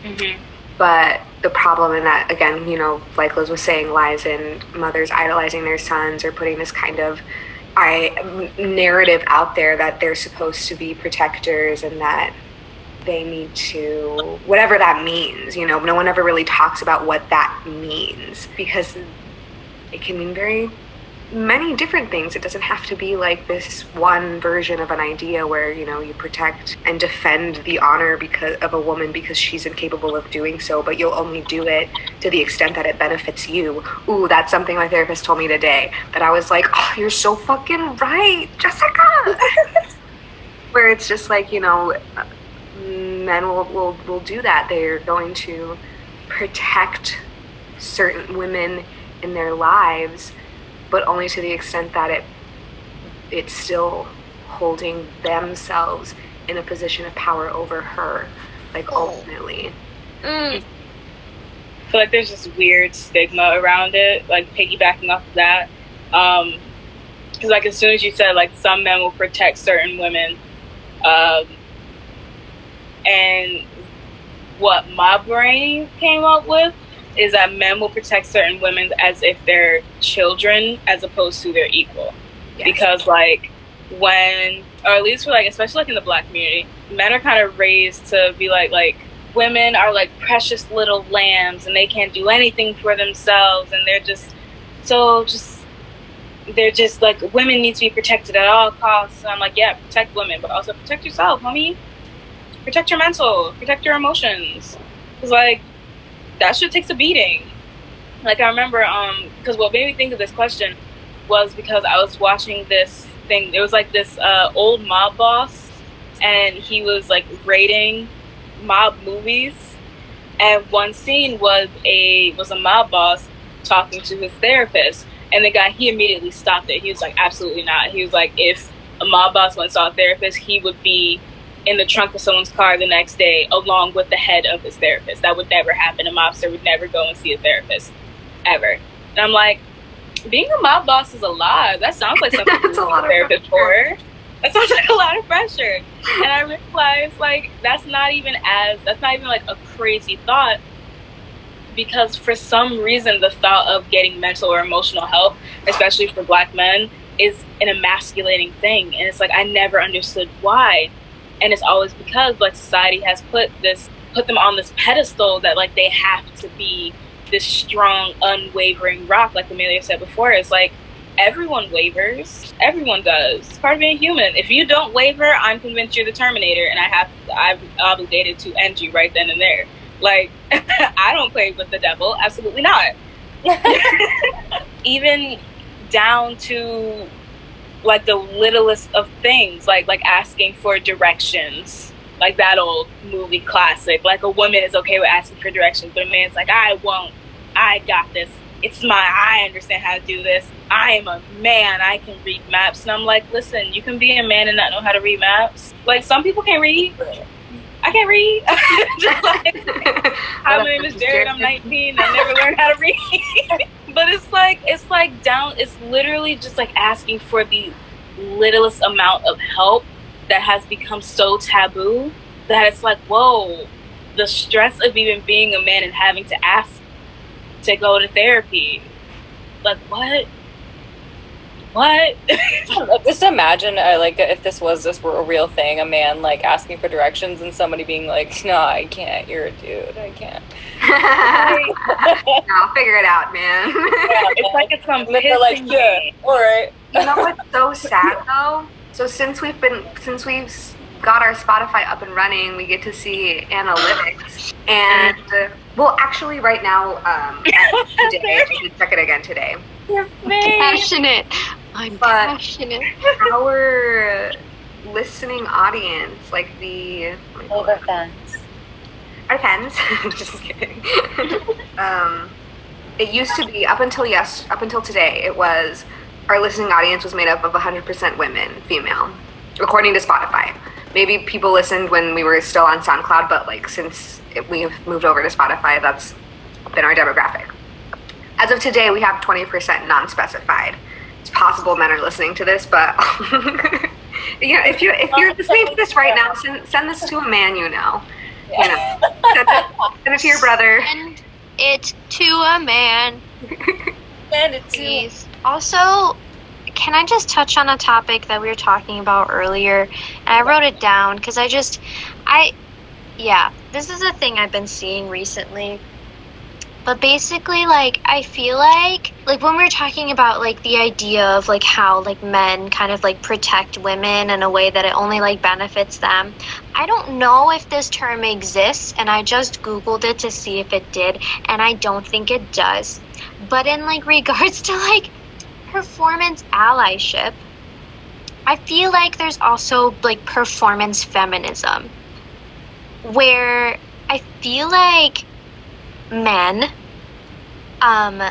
Mm-hmm. But the problem in that, again, you know, like Liz was saying, lies in mothers idolizing their sons or putting this kind of I narrative out there that they're supposed to be protectors and that they need to whatever that means you know no one ever really talks about what that means because it can mean very many different things. It doesn't have to be like this one version of an idea where you know you protect and defend the honor because of a woman because she's incapable of doing so but you'll only do it to the extent that it benefits you. Ooh that's something my therapist told me today that i was like oh you're so fucking right jessica. Where it's just like you know men will, will, will do that. They're going to protect certain women in their lives, but only to the extent that it it's still holding themselves in a position of power over her, like ultimately. Mm. I feel like there's this weird stigma around it, like piggybacking off of that. Um, because like as soon as you said like some men will protect certain women, um, and what my brain came up with is that men will protect certain women as if they're children as opposed to their equal. Yes. Because like when or at least for like especially like in the black community, men are kind of raised to be like like women are like precious little lambs and they can't do anything for themselves and they're just so just they're just like women need to be protected at all costs. And I'm like, yeah, protect women, but also protect yourself, homie protect your mental, protect your emotions. Cause like that shit takes a beating. Like I remember, um, because what made me think of this question was because I was watching this thing. It was like this uh, old mob boss, and he was like rating mob movies. And one scene was a was a mob boss talking to his therapist, and the guy he immediately stopped it. He was like, absolutely not. He was like, if a mob boss went saw a therapist, he would be in the trunk of someone's car the next day along with the head of his therapist. That would never happen. A mobster would never go and see a therapist ever. And I'm like, being a mob boss is a lot. That sounds like something That's a you lot need of therapist for. That sounds like a lot of pressure. And I realized like that's not even as that's not even like a crazy thought because for some reason the thought of getting mental or emotional help, especially for black men, is an emasculating thing. And it's like I never understood why and it's always because like society has put this put them on this pedestal that like they have to be this strong unwavering rock like amelia said before. It's like everyone wavers. Everyone does. It's part of being human. If you don't waver i'm convinced you're the terminator and i have i'm obligated to end you right then and there. Like i don't play with the devil. Absolutely not. Even down to like the littlest of things, like like asking for directions, like that old movie classic. Like a woman is okay with asking for directions, but a man's like, I won't. I got this. It's my. I understand how to do this. I am a man. I can read maps, and I'm like, listen, you can be a man and not know how to read maps. Like some people can read. I can't read. Just like, hi, my name is Jared. I'm 19. I never learned how to read. but it's like it's like down. It's literally just like asking for the littlest amount of help that has become so taboo that it's like, whoa, the stress of even being a man and having to ask to go to therapy. Like what? What? Just imagine, uh, like, if this was this were a real thing, a man like asking for directions and somebody being like, "No, I can't. You're a dude. I can't." no, figure it out, man. it's like it's some they're like, "Yeah, all right." you know what's so sad though? So since we've been since we've got our Spotify up and running, we get to see analytics. And uh, well, actually, right now, um, today, I did check it again today. You're Passionate. I'm But- passionate. Our listening audience, like the Over fans. our fans, just kidding. um, it used to be up until yes, up until today, it was our listening audience was made up of 100% women, female, according to Spotify. Maybe people listened when we were still on SoundCloud, but like since it, we've moved over to Spotify, that's been our demographic. As of today, we have 20% non-specified. It's possible men are listening to this, but you know, if you if you're listening to this right now, send, send this to a man you know. You know, send it, send it to your brother. And it to a man, And it's please. Also, can I just touch on a topic that we were talking about earlier? And I wrote it down because I just, I, yeah, this is a thing I've been seeing recently. But basically, like, I feel like, like, when we we're talking about, like, the idea of, like, how, like, men kind of, like, protect women in a way that it only, like, benefits them, I don't know if this term exists, and I just Googled it to see if it did, and I don't think it does. But in, like, regards to, like, performance allyship, I feel like there's also, like, performance feminism, where I feel like men um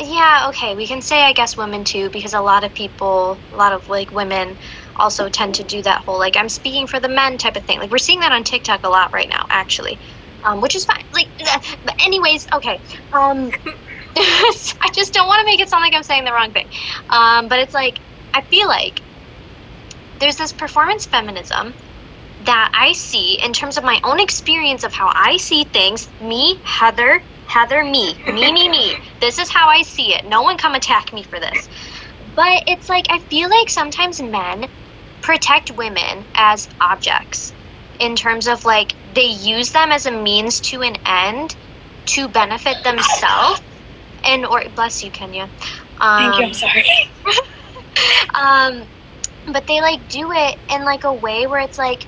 yeah okay we can say i guess women too because a lot of people a lot of like women also tend to do that whole like i'm speaking for the men type of thing. Like we're seeing that on tiktok a lot right now actually um, which is fine. Like but anyways okay um i just don't want to make it sound like i'm saying the wrong thing. Um, but it's like i feel like there's this performance feminism that I see in terms of my own experience of how I see things. Me, Heather, Heather, me, me, me, me. This is how I see it. No one come attack me for this. But it's like I feel like sometimes men protect women as objects in terms of like they use them as a means to an end to benefit themselves. And or bless you, Kenya. Um, Thank you. I'm sorry. um but they like do it in like a way where it's like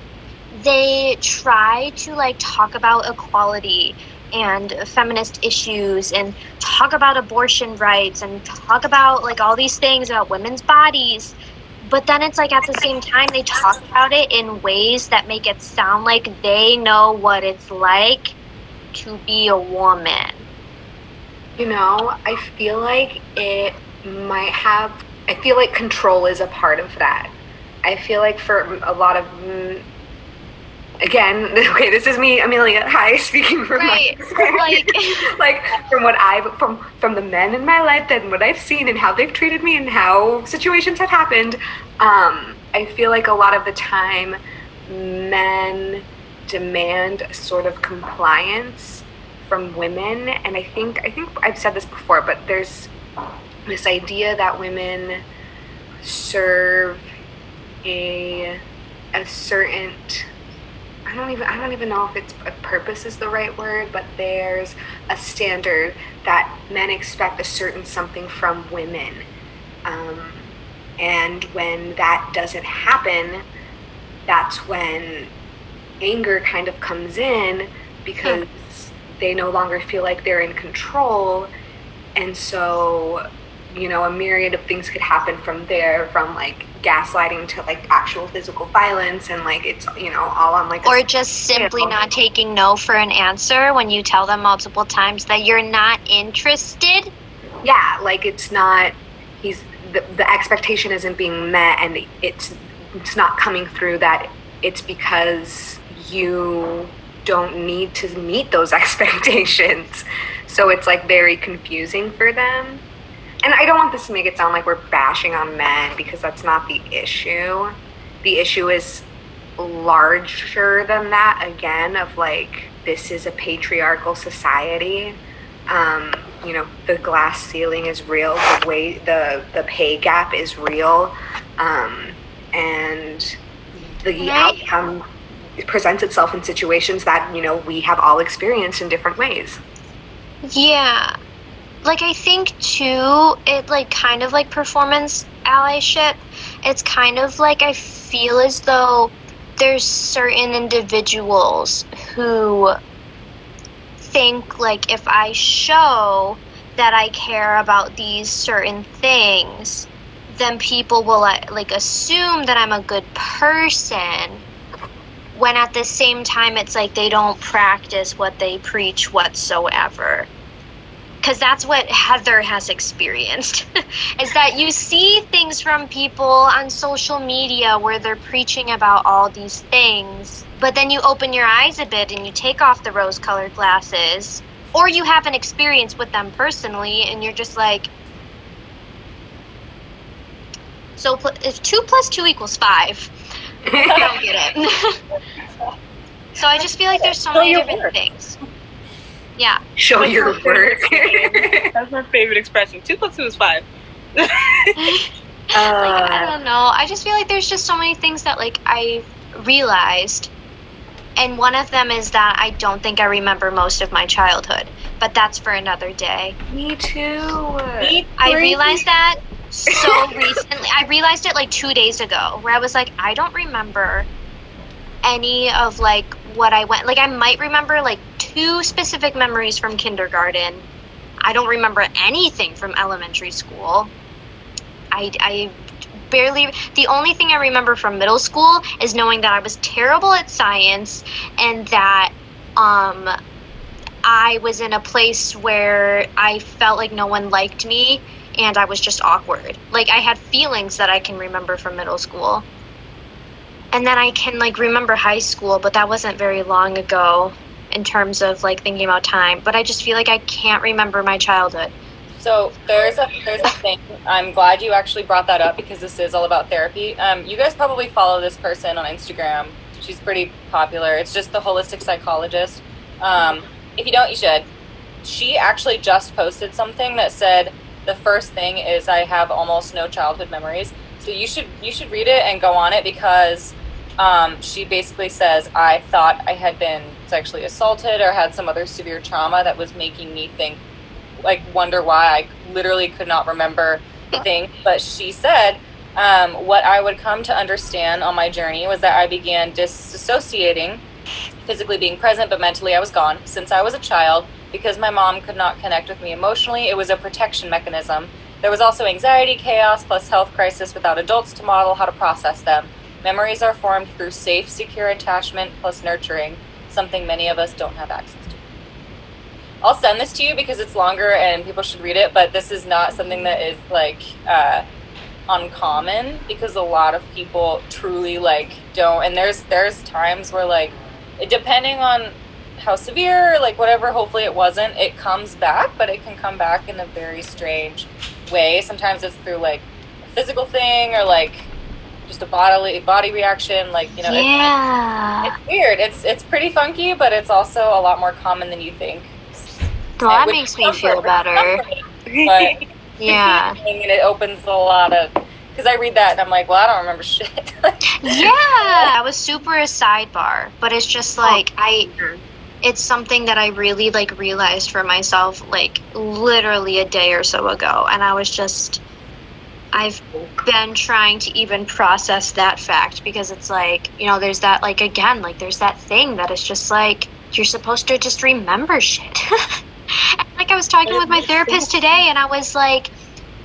they try to like talk about equality and feminist issues and talk about abortion rights and talk about like all these things about women's bodies but then it's like at the same time they talk about it in ways that make it sound like they know what it's like to be a woman You know, I feel like it might have. I feel like control is a part of that. I feel like for a lot of. Again, okay, this is me, Amelia. Hi, speaking from Right, my experience. like from what I've from from the men in my life and what I've seen and how they've treated me and how situations have happened. Um, I feel like a lot of the time, men demand a sort of compliance from women, and I think I think I've said this before, but there's this idea that women serve a a certain I don't even I don't even know if it's a purpose is the right word, but there's a standard that men expect a certain something from women, um, and when that doesn't happen, that's when anger kind of comes in because they no longer feel like they're in control, and so you know a myriad of things could happen from there, from like gaslighting to like actual physical violence, and like it's you know all on like or just simply not taking no for an answer when you tell them multiple times that you're not interested. yeah like it's not he's the, the expectation isn't being met and it's it's not coming through that it's because you don't need to meet those expectations. So it's like very confusing for them and i don't want this to make it sound like we're bashing on men because that's not the issue the issue is larger than that again of like this is a patriarchal society um, you know the glass ceiling is real, the way the the pay gap is real, um, and the outcome presents itself in situations that you know we have all experienced in different ways. Yeah. Like I think too, it like kind of like performance allyship. It's kind of like I feel as though there's certain individuals who think like if I show that I care about these certain things, then people will uh, like assume that I'm a good person when at the same time it's like they don't practice what they preach whatsoever because that's what heather has experienced is that you see things from people on social media where they're preaching about all these things but then you open your eyes a bit and you take off the rose colored glasses or you have an experience with them personally and you're just like so if two plus two equals five I don't get it. so I just feel like there's so many different things. Yeah. Show What's your your work. That's my favorite expression. Two plus two is five. like, I Uh, don't know. I just feel like there's just so many things that like I realized. And one of them is that I don't think I remember most of my childhood, but that's for another day. me too. I realized that so recently. I realized it like two days ago, where I was like, I don't remember any of like what I went. Like, I might remember like two specific memories from kindergarten. I don't remember anything from elementary school. I, I barely. The only thing I remember from middle school is knowing that I was terrible at science and that um, I was in a place where I felt like no one liked me and I was just awkward. Like I had feelings that I can remember from middle school. And then I can like remember high school, but that wasn't very long ago in terms of like thinking about time. But I just feel like I can't remember my childhood. So there's a there's a thing. I'm glad you actually brought that up because this is all about therapy. Um, you guys probably follow this person on Instagram. She's pretty popular. It's just the holistic psychologist. Um, if you don't, you should. She actually just posted something that said the first thing is I have almost no childhood memories. So you should you should read it and go on it because um, she basically says I thought I had been sexually assaulted or had some other severe trauma that was making me think like wonder why I literally could not remember things. But she said um, what I would come to understand on my journey was that I began disassociating, physically being present, but mentally I was gone since I was a child because my mom could not connect with me emotionally. It was a protection mechanism. There was also anxiety, chaos, plus health crisis without adults to model how to process them. Memories are formed through safe, secure attachment plus nurturing, something many of us don't have access to. I'll send this to you because it's longer and people should read it, but this is not something that is like uh, uncommon because a lot of people truly like don't. And there's there's times where like, depending on how severe, like whatever, hopefully it wasn't, it comes back, but it can come back in a very strange way. Sometimes it's through like a physical thing or like just a bodily body reaction, like you know. yeah. it's weird. It's it's pretty funky, but it's also a lot more common than you think. Well, that makes me feel better. But Yeah. and it opens a lot of because I read that and I'm like, well, I don't remember shit. Yeah. that was super a sidebar, but it's just oh. like I it's something that I really like realized for myself like literally a day or so ago and I was just I've been trying to even process that fact because it's like, you know, there's that like again, like there's that thing that is just like you're supposed to just remember shit. And, like I was talking with my therapist today and I was like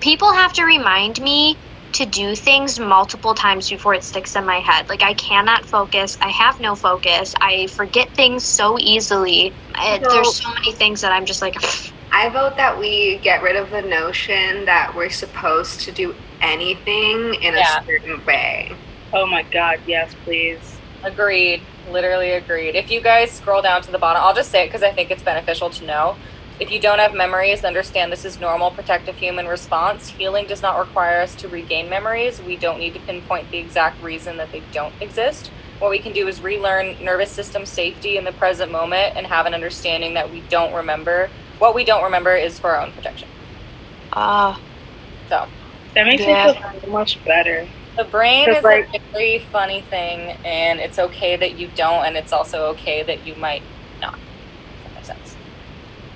people have to remind me to do things multiple times before it sticks in my head. Like I cannot focus. I have no focus. I forget things so easily. No. there's so many things that I'm just like I vote that we get rid of the notion that we're supposed to do anything in Yeah. a certain way. oh my god, yes, please. agreed. Literally agreed. If you guys scroll down to the bottom, I'll just say it because I think it's beneficial to know. If you don't have memories, understand this is normal protective human response. Healing does not require us to regain memories. We don't need to pinpoint the exact reason that they don't exist. What we can do is relearn nervous system safety in the present moment and have an understanding that we don't remember What we don't remember is for our own protection. Ah, So That makes Yeah. me feel much better. the brain is like- a very funny thing, and it's okay that you don't, and it's also okay that you might not. If that makes sense.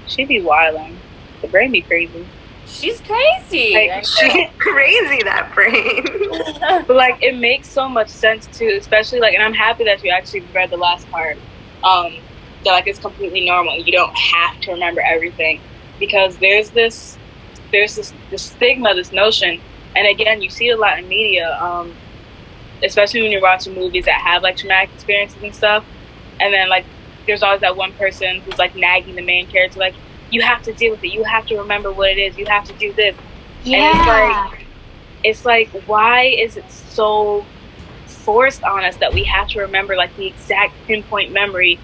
She'd be wilding. The brain be crazy. She's crazy. Like, I know. she, Crazy that brain. but like it makes so much sense too, especially like, and I'm happy that you actually read the last part. Um, that like it's completely normal. You don't have to remember everything because there's this, there's this, this stigma, this notion, and again, you see it a lot in media, um, especially when you're watching movies that have like traumatic experiences and stuff, and then like there's always that one person who's like nagging the main character, like you have to deal with it, you have to remember what it is, you have to do this. Yeah. it's like why is it so forced on us that we have to remember like the exact pinpoint memory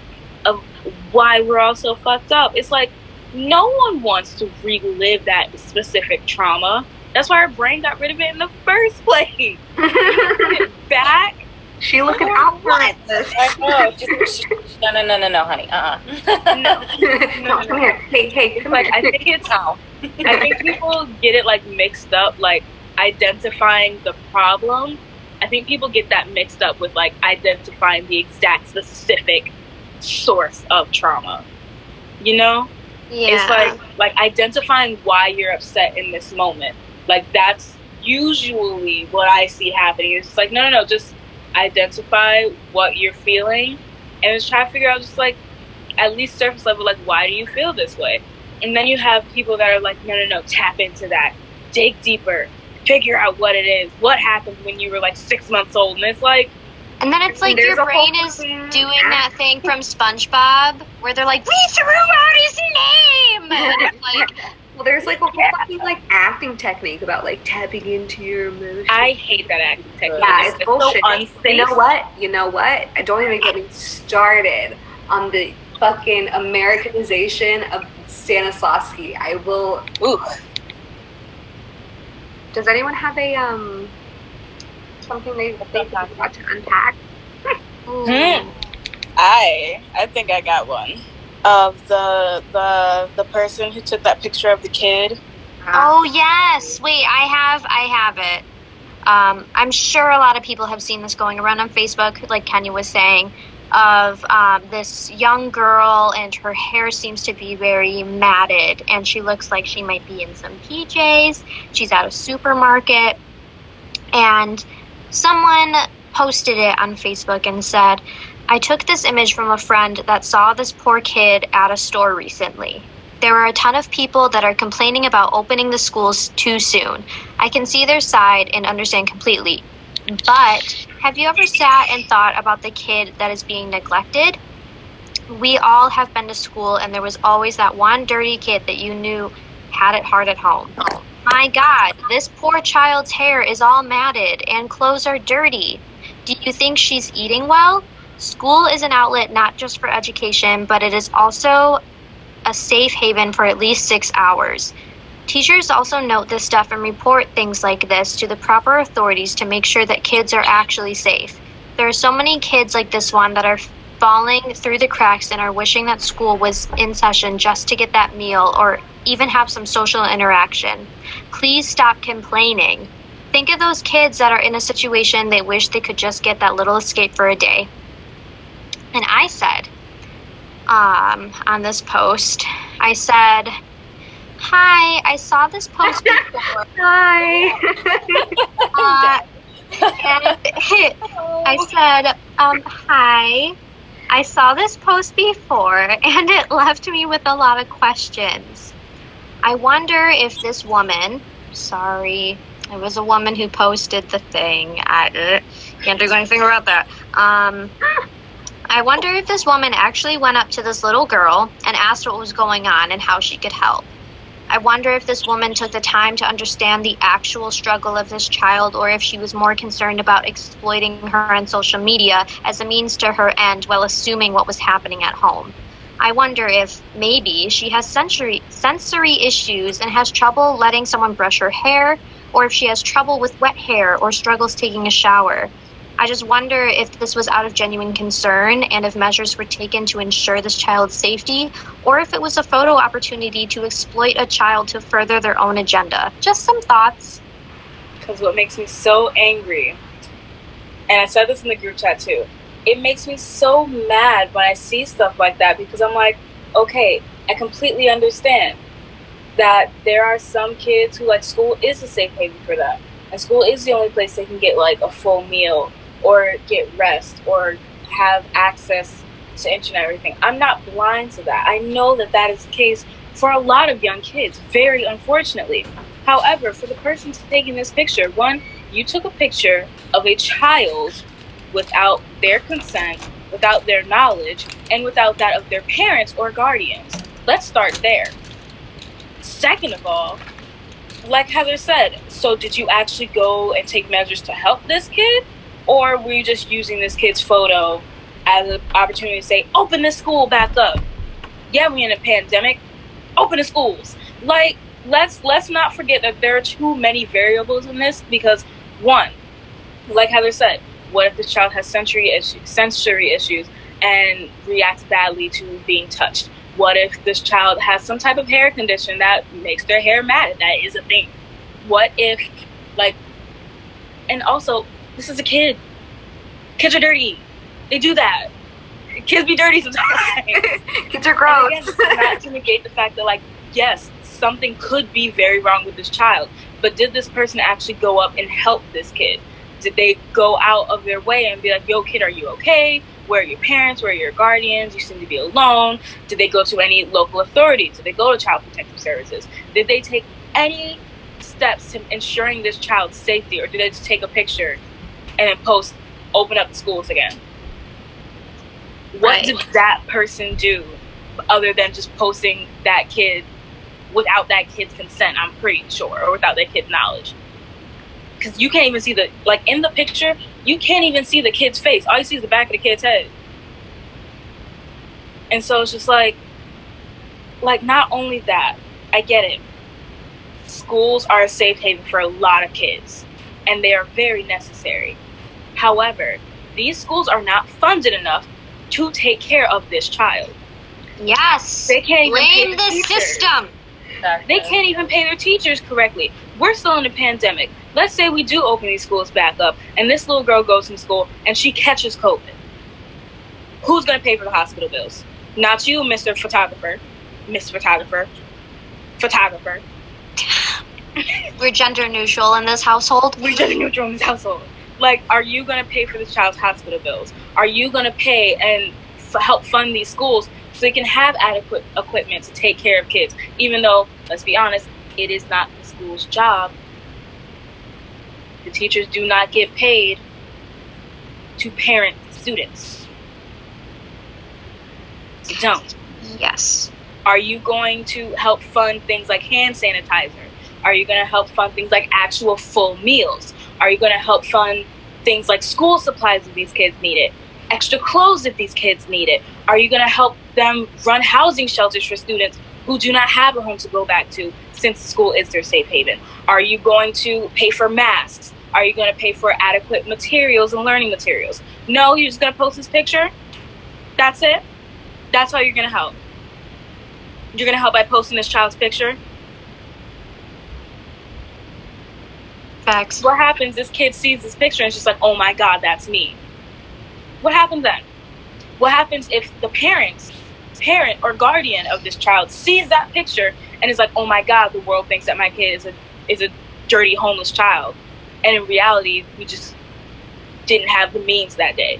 why we're all so fucked up it's like no one wants to relive that specific trauma that's why our brain got rid of it in the first place it back she looking out for what? us. I know. Just, no, no, no, no, no, honey. Uh, uh no no, come here. Hey, hey, come like here. i think it's How? I think people get it like mixed up, like identifying the problem. I think people get that mixed up with like identifying the exact specific source of trauma. You know? Yeah. It's like like identifying why you're upset in this moment. Like that's usually what I see happening. It's like no no no, just identify what you're feeling and just try to figure out just like at least surface level like why do you feel this way? And then you have people that are like, no, no, no, tap into that, dig deeper, figure out what it is, what happened when you were like six months old, and it's like, And then it's like your brain is fucking doing that thing from SpongeBob where they're like, "We threw out his name," and it's like, Well, there's like a whole fucking like acting technique about like tapping into your emotions. I hate that acting technique. yeah, it's, it's bullshit. so unsafe. You know what? You know what? I don't even get me started on the fucking Americanization of Stanislavski. I will. Ooh. Does anyone have a um something they they want to unpack? ooh. Hmm. I I think I got one of the the the person who took that picture of the kid. Oh yes. Wait, I have I have it. Um, I'm sure a lot of people have seen this going around on Facebook, like Kenya was saying, of um, this young girl and her hair seems to be very matted, and she looks like she might be in some PJs. She's at a supermarket, and someone posted it on Facebook and said, I took this image from a friend that saw this poor kid at a store recently. There are a ton of people that are complaining about opening the schools too soon. I can see their side and understand completely. But have you ever sat and thought about the kid that is being neglected? We all have been to school, and there was always that one dirty kid that you knew had it hard at home. My God, this poor child's hair is all matted and clothes are dirty. Do you think she's eating well? School is an outlet not just for education, but it is also a safe haven for at least six hours. Teachers also note this stuff and report things like this to the proper authorities to make sure that kids are actually safe. There are so many kids like this one that are falling through the cracks and are wishing that school was in session just to get that meal or even have some social interaction. Please stop complaining. Think of those kids that are in a situation they wish they could just get that little escape for a day. And I said, um, on this post, I said, Hi, I saw this post before. Hi. Uh, and I said, um, Hi, I saw this post before, and it left me with a lot of questions. I wonder if this woman, sorry, it was a woman who posted the thing. I uh, can't do anything about that. Um, I wonder if this woman actually went up to this little girl and asked what was going on and how she could help. I wonder if this woman took the time to understand the actual struggle of this child or if she was more concerned about exploiting her on social media as a means to her end while assuming what was happening at home. I wonder if maybe she has sensory sensory issues and has trouble letting someone brush her hair or if she has trouble with wet hair or struggles taking a shower. I just wonder if this was out of genuine concern and if measures were taken to ensure this child's safety, or if it was a photo opportunity to exploit a child to further their own agenda. Just some thoughts. Because what makes me so angry, and I said this in the group chat too, it makes me so mad when I see stuff like that because I'm like, okay, I completely understand that there are some kids who like school is a safe haven for them. And school is the only place they can get like a full meal or get rest or have access to internet everything. I'm not blind to that. I know that that is the case for a lot of young kids, very unfortunately. However, for the person taking this picture, one, you took a picture of a child without their consent, without their knowledge, and without that of their parents or guardians. Let's start there. Second of all, like Heather said, so did you actually go and take measures to help this kid? Or were you just using this kid's photo as an opportunity to say, open the school back up? Yeah, we're in a pandemic. Open the schools. Like, let's let's not forget that there are too many variables in this because one, like Heather said, what if this child has sensory issues, sensory issues and reacts badly to being touched? What if this child has some type of hair condition that makes their hair matted? That is a thing. What if, like, and also, this is a kid. Kids are dirty. They do that. Kids be dirty sometimes. Kids are gross. again, not to negate the fact that, like, yes, something could be very wrong with this child, but did this person actually go up and help this kid? Did they go out of their way and be like, yo, kid, are you okay? Where are your parents? Where are your guardians? You seem to be alone. Did they go to any local authorities? Did they go to Child Protective Services? Did they take any steps to ensuring this child's safety, or did they just take a picture and then post, open up the schools again? What Right. did that person do other than just posting that kid without that kid's consent? I'm pretty sure, or without that kid's knowledge. Because you can't even see the like in the picture, you can't even see the kid's face. All you see is the back of the kid's head. And so it's just like, like not only that, I get it. Schools are a safe haven for a lot of kids, and they are very necessary. However, these schools are not funded enough to take care of this child. Yes. They can't even pay Blame the the teachers. system. They can't even pay their teachers correctly. We're still in a pandemic. Let's say we do open these schools back up, and this little girl goes to school and she catches COVID. Who's going to pay for the hospital bills? Not you, Mr. Photographer. Miss Photographer. Photographer. We're gender neutral in this household. We're gender neutral in this household. Like, are you going to pay for this child's hospital bills? Are you going to pay and f- help fund these schools so they can have adequate equipment to take care of kids? Even though, let's be honest, it is not the school's job. The teachers do not get paid to parent students. They don't. Yes. Are you going to help fund things like hand sanitizer? Are you going to help fund things like actual full meals? Are you going to help fund things like school supplies if these kids need it? Extra clothes if these kids need it? Are you going to help them run housing shelters for students who do not have a home to go back to since school is their safe haven? Are you going to pay for masks? Are you going to pay for adequate materials and learning materials? No, you're just going to post this picture? That's it? That's how you're going to help? You're going to help by posting this child's picture? Facts. what happens this kid sees this picture and just like oh my god that's me. What happens then? What happens if the parents parent or guardian of this child sees that picture and is like oh my god the world thinks that my kid is a is a dirty homeless child. And in reality we just didn't have the means that day.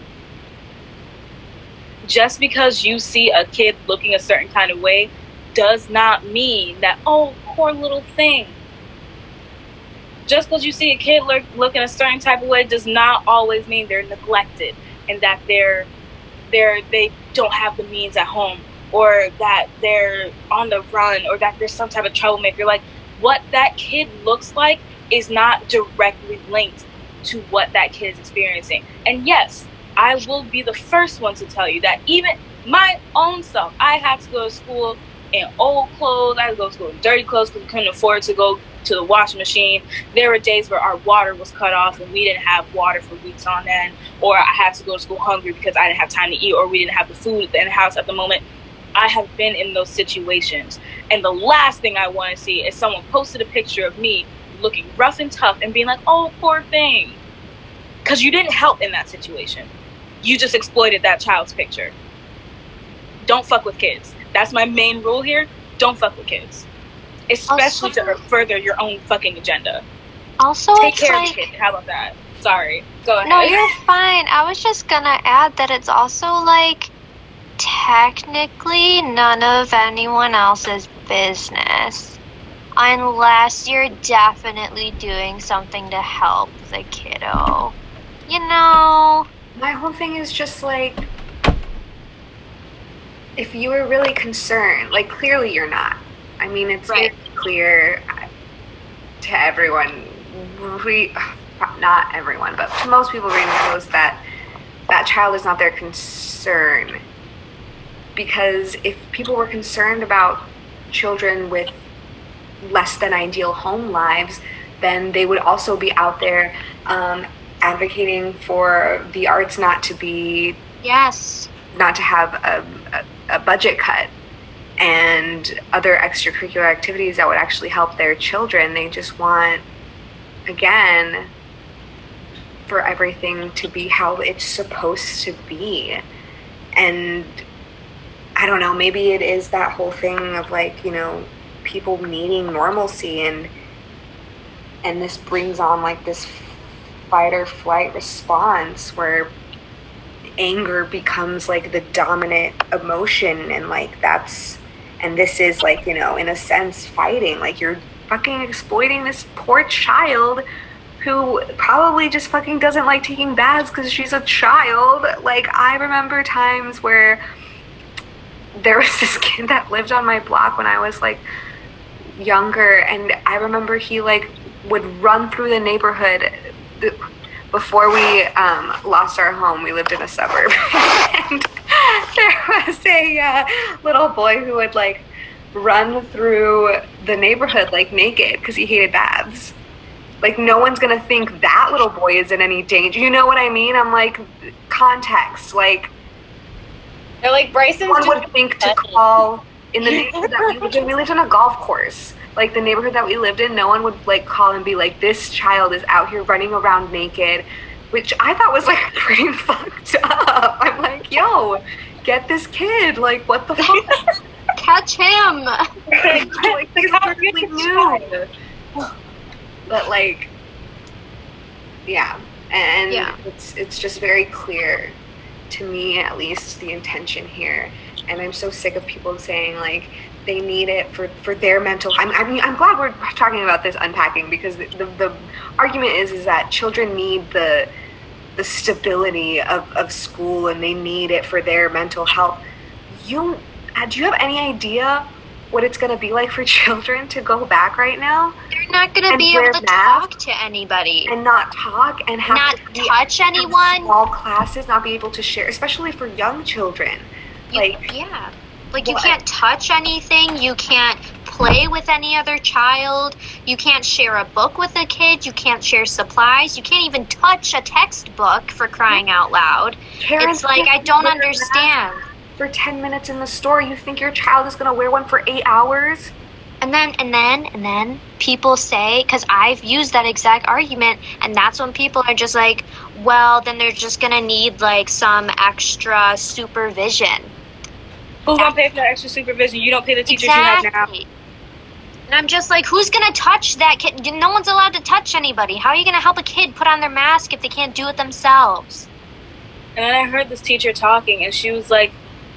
Just because you see a kid looking a certain kind of way does not mean that oh poor little thing just because you see a kid look, looking a certain type of way does not always mean they're neglected and that they're they're they don't have the means at home or that they're on the run or that there's some type of troublemaker. Like what that kid looks like is not directly linked to what that kid is experiencing. And yes i will be the first one to tell you that even my own self i had to go to school in old clothes. I had to go to school in dirty clothes because we couldn't afford to go to the washing machine. There were days where our water was cut off and we didn't have water for weeks on end, or I had to go to school hungry because I didn't have time to eat, or we didn't have the food in the house at the moment. I have been in those situations. And the last thing I want to see is someone posted a picture of me looking rough and tough and being like, oh, poor thing. Because you didn't help in that situation. You just exploited that child's picture. Don't fuck with kids. That's my main rule here. Don't fuck with kids. Especially Also- to further your own fucking agenda. Also, Take it's care like of the kid. How about that? Sorry. Go ahead. No, you're fine. I was just gonna add that it's also like technically none of anyone else's business. Unless you're definitely doing something to help the kiddo. You know? My whole thing is just like, if you were really concerned, like clearly you're not. I mean, it's Right. very clear uh, to everyone. We, not everyone, but to most people reading the post that that child is not their concern. Because if people were concerned about children with less than ideal home lives, then they would also be out there um, advocating for the arts not to be Yes. not to have a, a, a budget cut and other extracurricular activities that would actually help their children. They just want, again, for everything to be how it's supposed to be. And I don't know, maybe it is that whole thing of like, you know, people needing normalcy and and this brings on like this fight or flight response where anger becomes like the dominant emotion and like that's and this is like you know in a sense fighting. Like you're fucking exploiting this poor child who probably just fucking doesn't like taking baths because she's a child. Like i remember times where there was this kid that lived on my block when i was like younger and i remember he like would run through the neighborhood before we um, lost our home, we lived in a suburb, and there was a uh, little boy who would like run through the neighborhood like naked because he hated baths. Like no one's gonna think that little boy is in any danger. You know what I mean? I'm like context. Like They're like Bryson's one would think to call in the neighborhood that we lived in. We lived on a golf course. Like the neighborhood that we lived in, no one would like call and be like, "This child is out here running around naked," which I thought was like pretty fucked up. I'm like, "Yo, get this kid! Like, what the fuck?" Catch him! like, perfectly new. But like, yeah, and Yeah. it's it's just very clear to me, at least, the intention here. And I'm so sick of people saying like they need it for for their mental. I'm I mean I'm glad we're talking about this unpacking because the the, the argument is is that children need the the stability of, of school and they need it for their mental health. You uh, do you have any idea what it's going to be like for children to go back right now They're not gonna be able to talk to anybody. and not talk and have Not to touch anyone. small classes, not be able to share, especially for young children. You- like yeah. Like you can't touch anything, you can't play with any other child, you can't share a book with a kid, you can't share supplies, you can't even touch a textbook for crying out loud. It's like I don't wear a mask understand. For ten minutes in the store, you think your child is going to wear one for eight hours? And then and then and then people say cuz I've used that exact argument and that's when people are just like, well, then they're just going to need like some extra supervision. Who's gonna pay for that extra supervision? You don't pay the teachers you have now. Exactly. And I'm just like, who's gonna touch that kid? No one's allowed to touch anybody. How are you gonna help a kid put on their mask if they can't do it themselves? And then I heard this teacher talking, and she was like,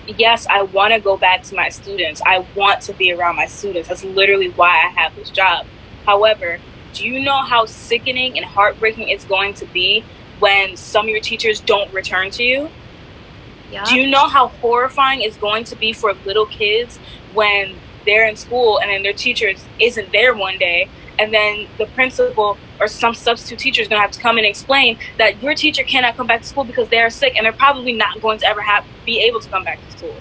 Yes, I want to go back to my students. I want to be around my students. That's literally why I have this job. However, do you know how sickening and heartbreaking it's going to be when some of your teachers don't return to you? Yeah. Do you know how horrifying it's going to be for little kids when they're in school and then their teacher isn't there one day and then the principal or some substitute teacher is going to have to come and explain that your teacher cannot come back to school because they are sick and they're probably not going to ever have be able to come back to school.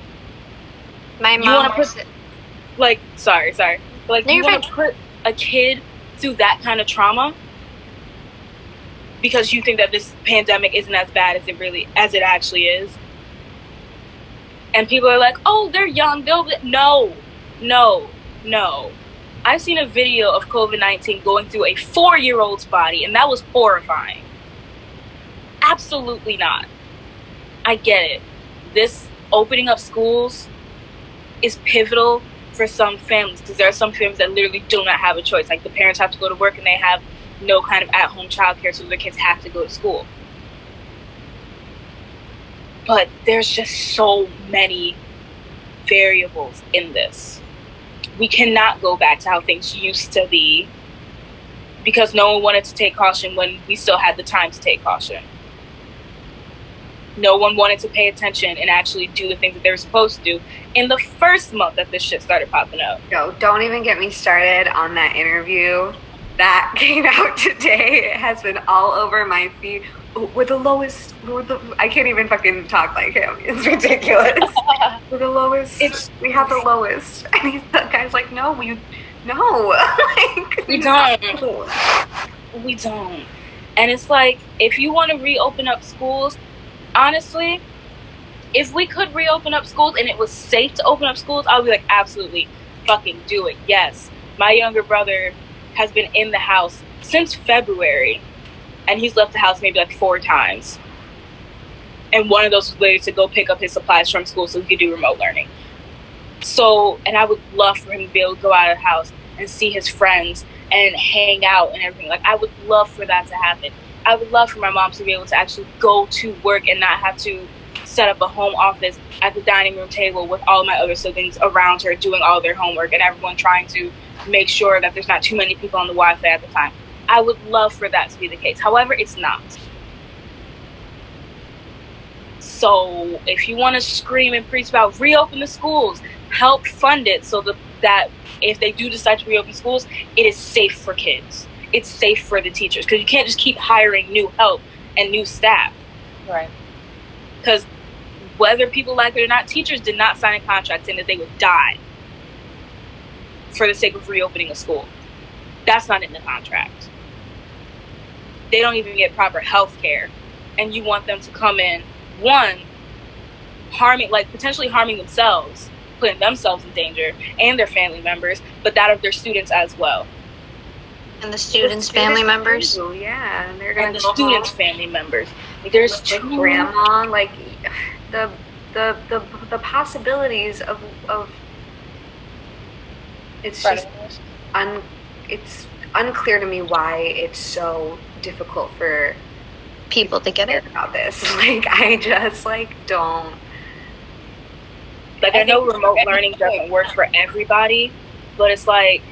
My You mom wanna was, put- like sorry, sorry. Like No, you want to put a kid through that kind of trauma because you think that this pandemic isn't as bad as it really as it actually is. And people are like, "Oh, they're young. They'll be-" no, no, no." I've seen a video of COVID nineteen going through a four year old's body, and that was horrifying. Absolutely not. I get it. This opening up schools is pivotal for some families because there are some families that literally do not have a choice. Like the parents have to go to work and they have no kind of at home childcare, so their kids have to go to school. But there's just so many variables in this. We cannot go back to how things used to be because no one wanted to take caution when we still had the time to take caution. No one wanted to pay attention and actually do the things that they were supposed to do in the first month that this shit started popping up. No, don't even get me started on that interview that came out today. It has been all over my feed. We're the lowest. We're the, I can't even fucking talk like him. It's ridiculous. we're the lowest. It's- we have the lowest. And he's, the guy's like, no, we, no. like, We don't. no. We don't. And it's like, if you want to reopen up schools, honestly, if we could reopen up schools and it was safe to open up schools, I'll be like, absolutely, fucking do it. Yes. My younger brother has been in the house since February, and he's left the house maybe like four times. And one of those was later to go pick up his supplies from school so he could do remote learning. So, and I would love for him to be able to go out of the house and see his friends and hang out and everything. Like, I would love for that to happen. I would love for my mom to be able to actually go to work and not have to set up a home office at the dining room table with all my other siblings around her doing all their homework and everyone trying to make sure that there's not too many people on the Wi Fi at the time. I would love for that to be the case. However, it's not. So if you want to scream and preach about reopen the schools, help fund it so that, that if they do decide to reopen schools, it is safe for kids. It's safe for the teachers because you can't just keep hiring new help and new staff. Right. Because whether people like it or not, teachers did not sign a contract saying that they would die for the sake of reopening a school. That's not in the contract. They don't even get proper health care. And you want them to come in, one, harming, like potentially harming themselves, putting themselves in danger and their family members, but that of their students as well. And the students' family members. Ooh, yeah, and they're gonna And the go students' home family members. Like, there's with two grandma. Like the the the the possibilities of of it's just un it's unclear to me why it's so difficult for People to get it. about this. Like I just like don't. like I know remote learning doesn't work for everybody, but it's like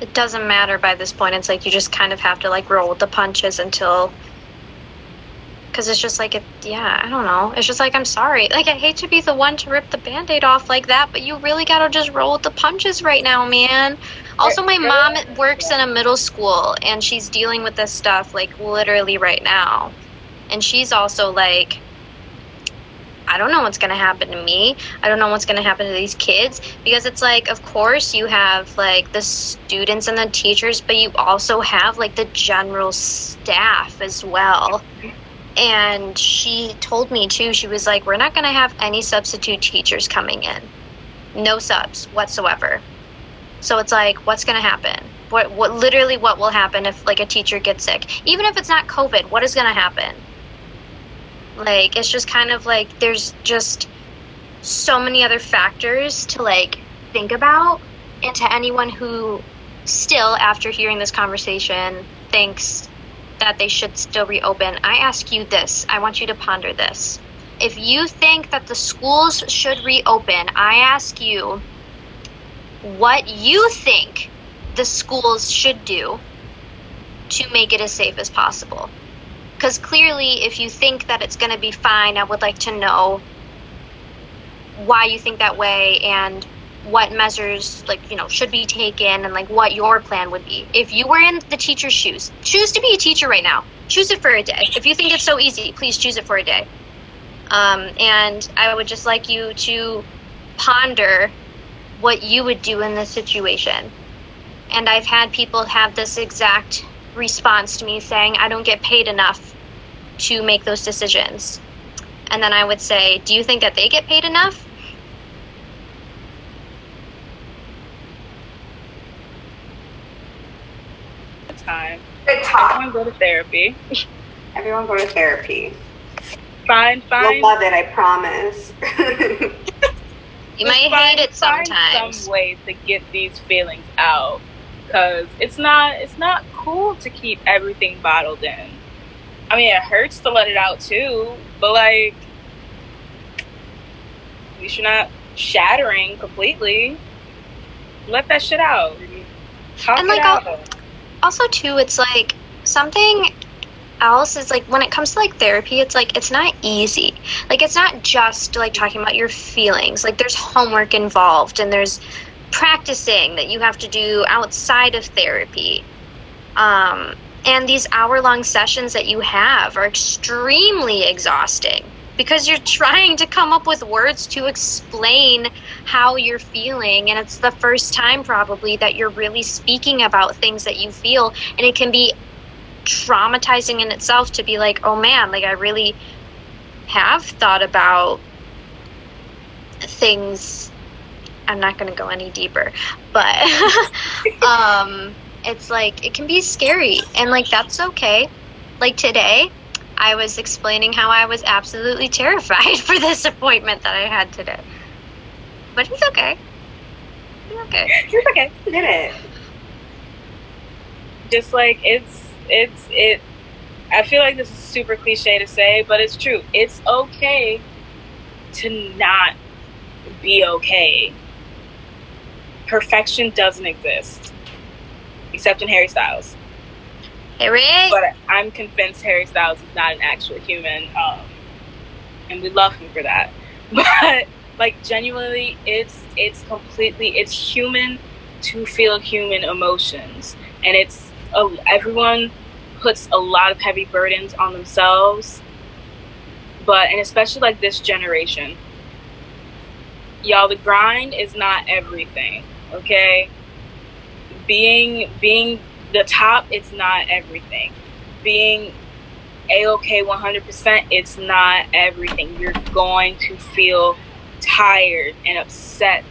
It doesn't matter by this point. It's like you just kind of have to like roll with the punches until. Because it's just like, it, yeah, I don't know. It's just like, I'm sorry. Like, I hate to be the one to rip the band aid off like that, but you really gotta just roll with the punches right now, man. Also, my mom works in a middle school and she's dealing with this stuff like literally right now. And she's also like, I don't know what's going to happen to me. I don't know what's going to happen to these kids because it's like of course you have like the students and the teachers but you also have like the general staff as well. And she told me too she was like we're not going to have any substitute teachers coming in. No subs whatsoever. So it's like what's going to happen? What what literally what will happen if like a teacher gets sick? Even if it's not covid, what is going to happen? Like it's just kind of like there's just so many other factors to like think about and to anyone who still after hearing this conversation thinks that they should still reopen i ask you this i want you to ponder this if you think that the schools should reopen i ask you what you think the schools should do to make it as safe as possible. Because clearly if you think that it's going to be fine i would like to know why you think that way and what measures like you know should be taken and like what your plan would be. If you were in the teacher's shoes choose to be a teacher right now. Choose it for a day. If you think it's so easy please choose it for a day. Um, and i would just like you to ponder what you would do in this situation. And I've had people have this exact response to me saying, I don't get paid enough to make those decisions. And then I would say, Do you think that they get paid enough? Time. Good talk. Everyone go to therapy. Everyone go to therapy. Find You'll find love it, I promise. You might find- hate it find sometimes. some way to get these feelings out because it's not it's not cool to keep everything bottled in i mean it hurts to let it out too but like at least you're not shattering completely let that shit out Talk And, like, out. also too it's like something else is like when it comes to like therapy it's like it's not easy. Like it's not just like talking about your feelings. Like there's homework involved and there's practicing that you have to do outside of therapy. Um, and these hour long sessions that you have are extremely exhausting because you're trying to come up with words to explain how you're feeling. And it's the first time probably that you're really speaking about things that you feel. And it can be traumatizing in itself to be like oh man like i really have thought about things. I'm not going to go any deeper but um it's like it can be scary and like that's okay. Like today i was explaining how i was absolutely terrified for this appointment that i had today. But it's okay. It's okay. It's okay. Did it. just like it's it's it i feel like this is super cliche to say but it's true. It's okay to not be okay. Perfection doesn't exist except in harry styles. Harry but i'm convinced harry styles is not an actual human um, and we love him for that. But like genuinely it's it's completely it's human to feel human emotions. And it's uh, everyone puts a lot of heavy burdens on themselves but and especially like this generation. Y'all the grind is not everything okay? Being being the top it's not everything. Being a-okay 100% it's not everything. You're going to feel tired and upset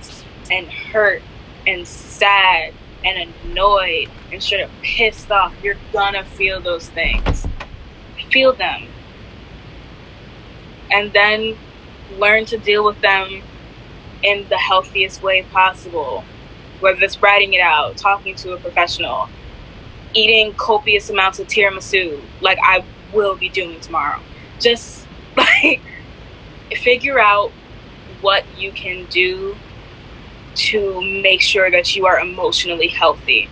and hurt and sad and annoyed and straight up pissed off. You're gonna feel those things. Feel them. And then learn to deal with them in the healthiest way possible. Whether it's writing it out talking to a professional eating copious amounts of tiramisu like i will be doing tomorrow. Just like figure out what you can do to make sure that you are emotionally healthy.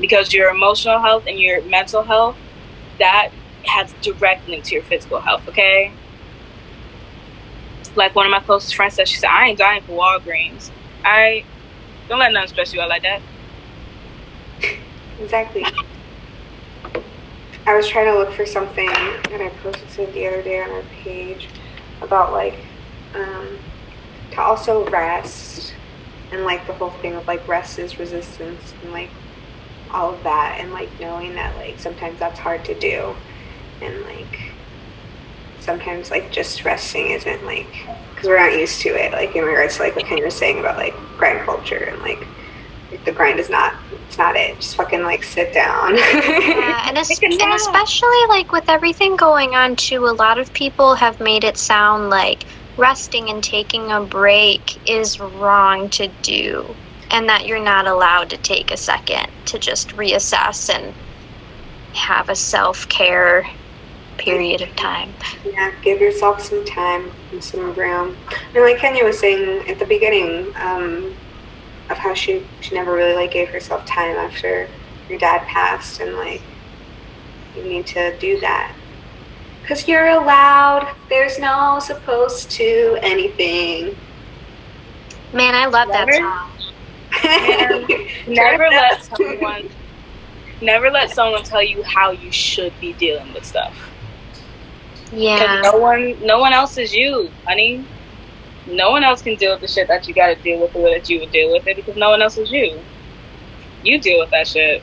Because your emotional health and your mental health that has direct link to your physical health okay? Like one of my closest friends said she said i ain't dying for walgreens. I don't let nothing stress you out like that. Exactly. I was trying to look for something that I posted the other day on our page about like um, to also rest and like the whole thing of like rest is resistance and like all of that and like knowing that like sometimes that's hard to do and like sometimes like just resting isn't like because we're not used to it like in regards to like what Kenny was saying about like grind culture and like the grind is not it's not it just fucking like sit down. Yeah, and, es- and especially like with everything going on too, a lot of people have made it sound like resting and taking a break is wrong to do, and that you're not allowed to take a second to just reassess and have a self care period of time. yeah give yourself some time and some room and like kenya was saying at the beginning um, of how she she never really like gave herself time after your dad passed and like you need to do that because you're allowed there's no supposed to anything Man, I love that Never- song. never let someone never let someone tell you how you should be dealing with stuff Yeah. no one no one else is you honey No one else can deal with the shit that you got to deal with the way that you would deal with it because no one else is you. You deal with that shit.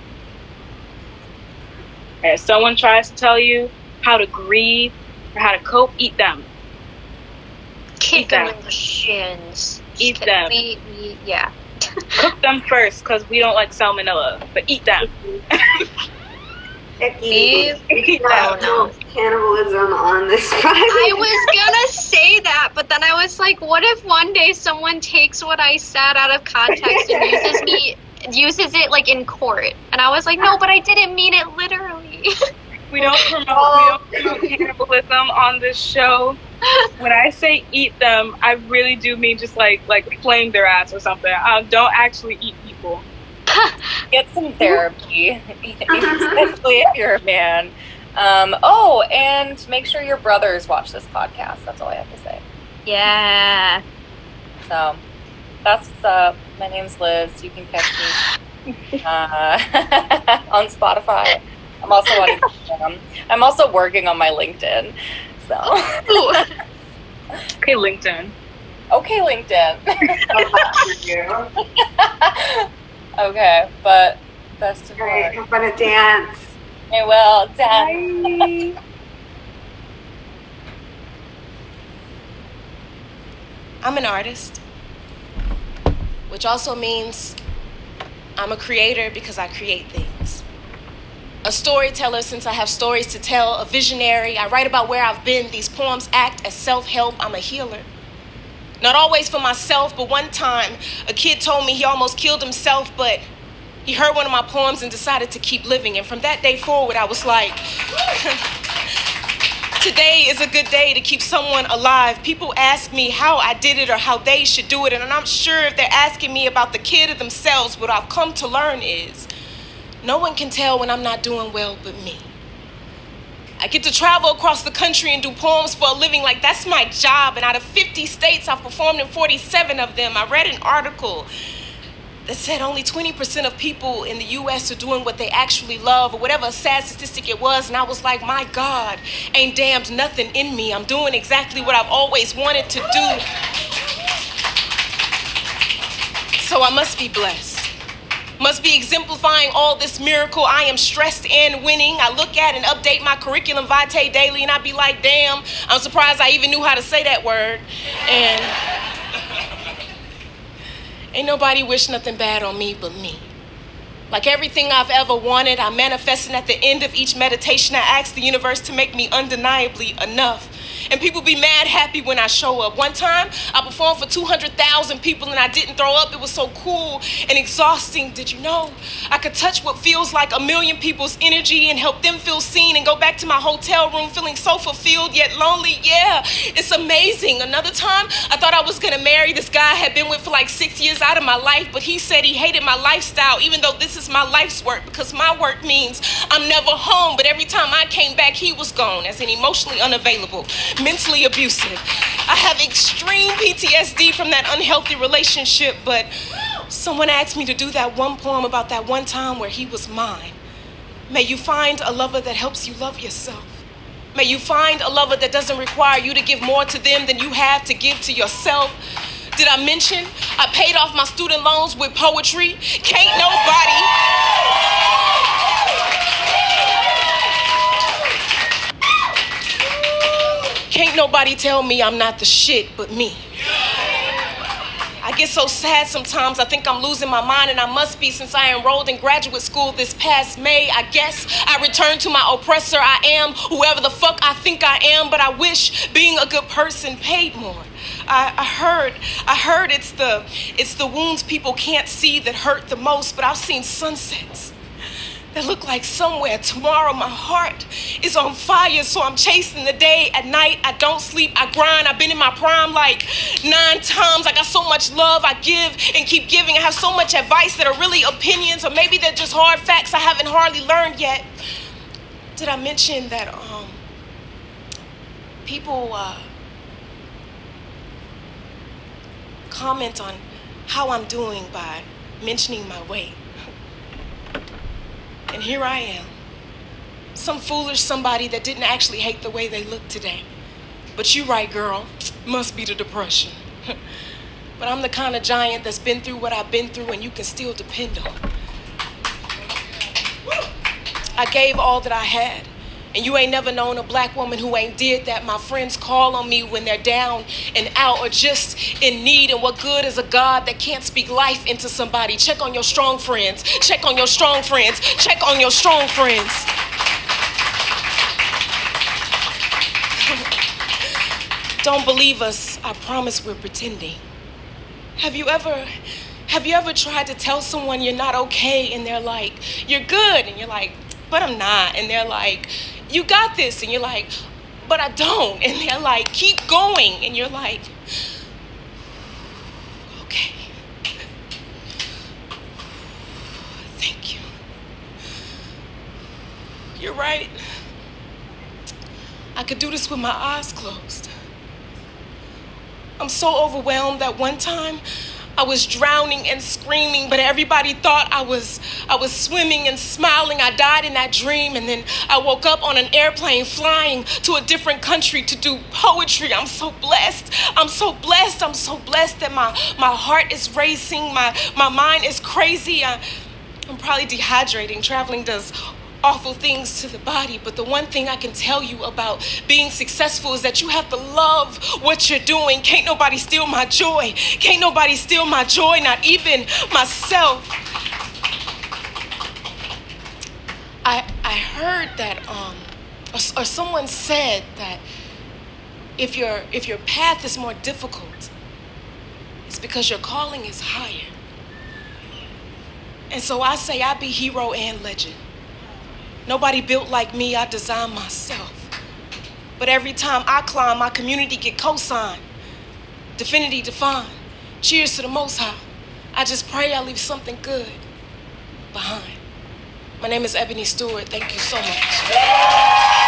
And if someone tries to tell you how to grieve or how to cope, eat them. Kick them. them in the shins. Eat Just them. We, we, yeah. Cook them first because we don't like salmonella, but eat them. Icky. eat Oh, them. no. Cannibalism on this podcast. I was gonna say that, but then I was like, what if one day someone takes what I said out of context and uses me uses it like in court? And I was like, no, but I didn't mean it literally. We don't promote we don't promote cannibalism on this show. When I say eat them, I really do mean just like like flame their ass or something. Um, don't actually eat people. Get some therapy, especially if you're a man. Um, oh, and make sure your brothers watch this podcast. That's all I have to say. yeah. So that's uh, my name's Liz. You can catch me uh, on Spotify. I'm also on Instagram. I'm also working on my LinkedIn. So Okay, LinkedIn. okay, LinkedIn. okay, but best of All right, luck. I'm gonna dance. I will. Done. I'm an artist, which also means I'm a creator because I create things. A storyteller since I have stories to tell, a visionary. I write about where I've been. These poems act as self help. I'm a healer. Not always for myself, but one time a kid told me he almost killed himself, but he heard one of my poems and decided to keep living. And from that day forward, I was like, Today is a good day to keep someone alive. People ask me how I did it or how they should do it, and I'm not sure if they're asking me about the kid or themselves, what I've come to learn is no one can tell when I'm not doing well but me. I get to travel across the country and do poems for a living like that's my job, and out of 50 states, I've performed in 47 of them. I read an article that said only 20% of people in the US are doing what they actually love, or whatever sad statistic it was. And I was like, my God, ain't damned nothing in me. I'm doing exactly what I've always wanted to do. So I must be blessed. Must be exemplifying all this miracle. I am stressed and winning. I look at and update my curriculum vitae daily, and I be like, damn, I'm surprised I even knew how to say that word. And Ain't nobody wish nothing bad on me but me. Like everything I've ever wanted, I manifest, and at the end of each meditation, I ask the universe to make me undeniably enough. And people be mad happy when I show up. One time, I performed for 200,000 people and I didn't throw up. It was so cool and exhausting. Did you know? I could touch what feels like a million people's energy and help them feel seen and go back to my hotel room feeling so fulfilled yet lonely. Yeah, it's amazing. Another time, I thought I was gonna marry this guy I had been with for like six years out of my life, but he said he hated my lifestyle, even though this is my life's work because my work means I'm never home. But every time I came back, he was gone as an emotionally unavailable, mentally abusive. I have extreme PTSD from that unhealthy relationship, but someone asked me to do that one poem about that one time where he was mine. May you find a lover that helps you love yourself. May you find a lover that doesn't require you to give more to them than you have to give to yourself. Did I mention I paid off my student loans with poetry? Can't nobody. Can't nobody tell me I'm not the shit but me. I get so sad sometimes. I think I'm losing my mind, and I must be since I enrolled in graduate school this past May. I guess I returned to my oppressor. I am whoever the fuck I think I am, but I wish being a good person paid more. I, I heard, I heard it's the, it's the wounds people can't see that hurt the most. But I've seen sunsets that look like somewhere tomorrow my heart is on fire so i'm chasing the day. At night i don't sleep i grind. I've been in my prime like nine times. I got so much love i give and keep giving. I have so much advice that are really opinions or maybe they're just hard facts i haven't hardly learned yet. Did i mention that um people uh comment on how i'm doing by mentioning my weight and here I am. Some foolish somebody that didn't actually hate the way they look today. But you right, girl. Must be the depression. but I'm the kind of giant that's been through what I've been through and you can still depend on. I gave all that I had. And you ain't never known a black woman who ain't did that. My friends call on me when they're down and out or just in need. And what good is a God that can't speak life into somebody? Check on your strong friends. Check on your strong friends. Check on your strong friends. Don't believe us. I promise we're pretending. Have you ever have you ever tried to tell someone you're not okay and they're like, "You're good." And you're like, "But I'm not." And they're like, "You got this." And you're like, "But I don't." And they're like, "Keep going." And you're like, "Okay." Thank you. You're right. I could do this with my eyes closed. I'm so overwhelmed that one time I was drowning and screaming, but everybody thought I was I was swimming and smiling. I died in that dream and then I woke up on an airplane flying to a different country to do poetry. I'm so blessed. I'm so blessed. I'm so blessed that my my heart is racing. My my mind is crazy. I, I'm probably dehydrating. Traveling does awful things to the body, but the one thing I can tell you about being successful is that you have to love what you're doing. Can't nobody steal my joy. Can't nobody steal my joy, not even myself. I I heard that um or, or someone said that if your if your path is more difficult, it's because your calling is higher. And so I say I be hero and legend. Nobody built like me, I designed myself. But every time I climb, my community get co-signed. Divinity defined. Cheers to the most high. I just pray I leave something good behind. My name is Ebony Stewart. Thank you so much.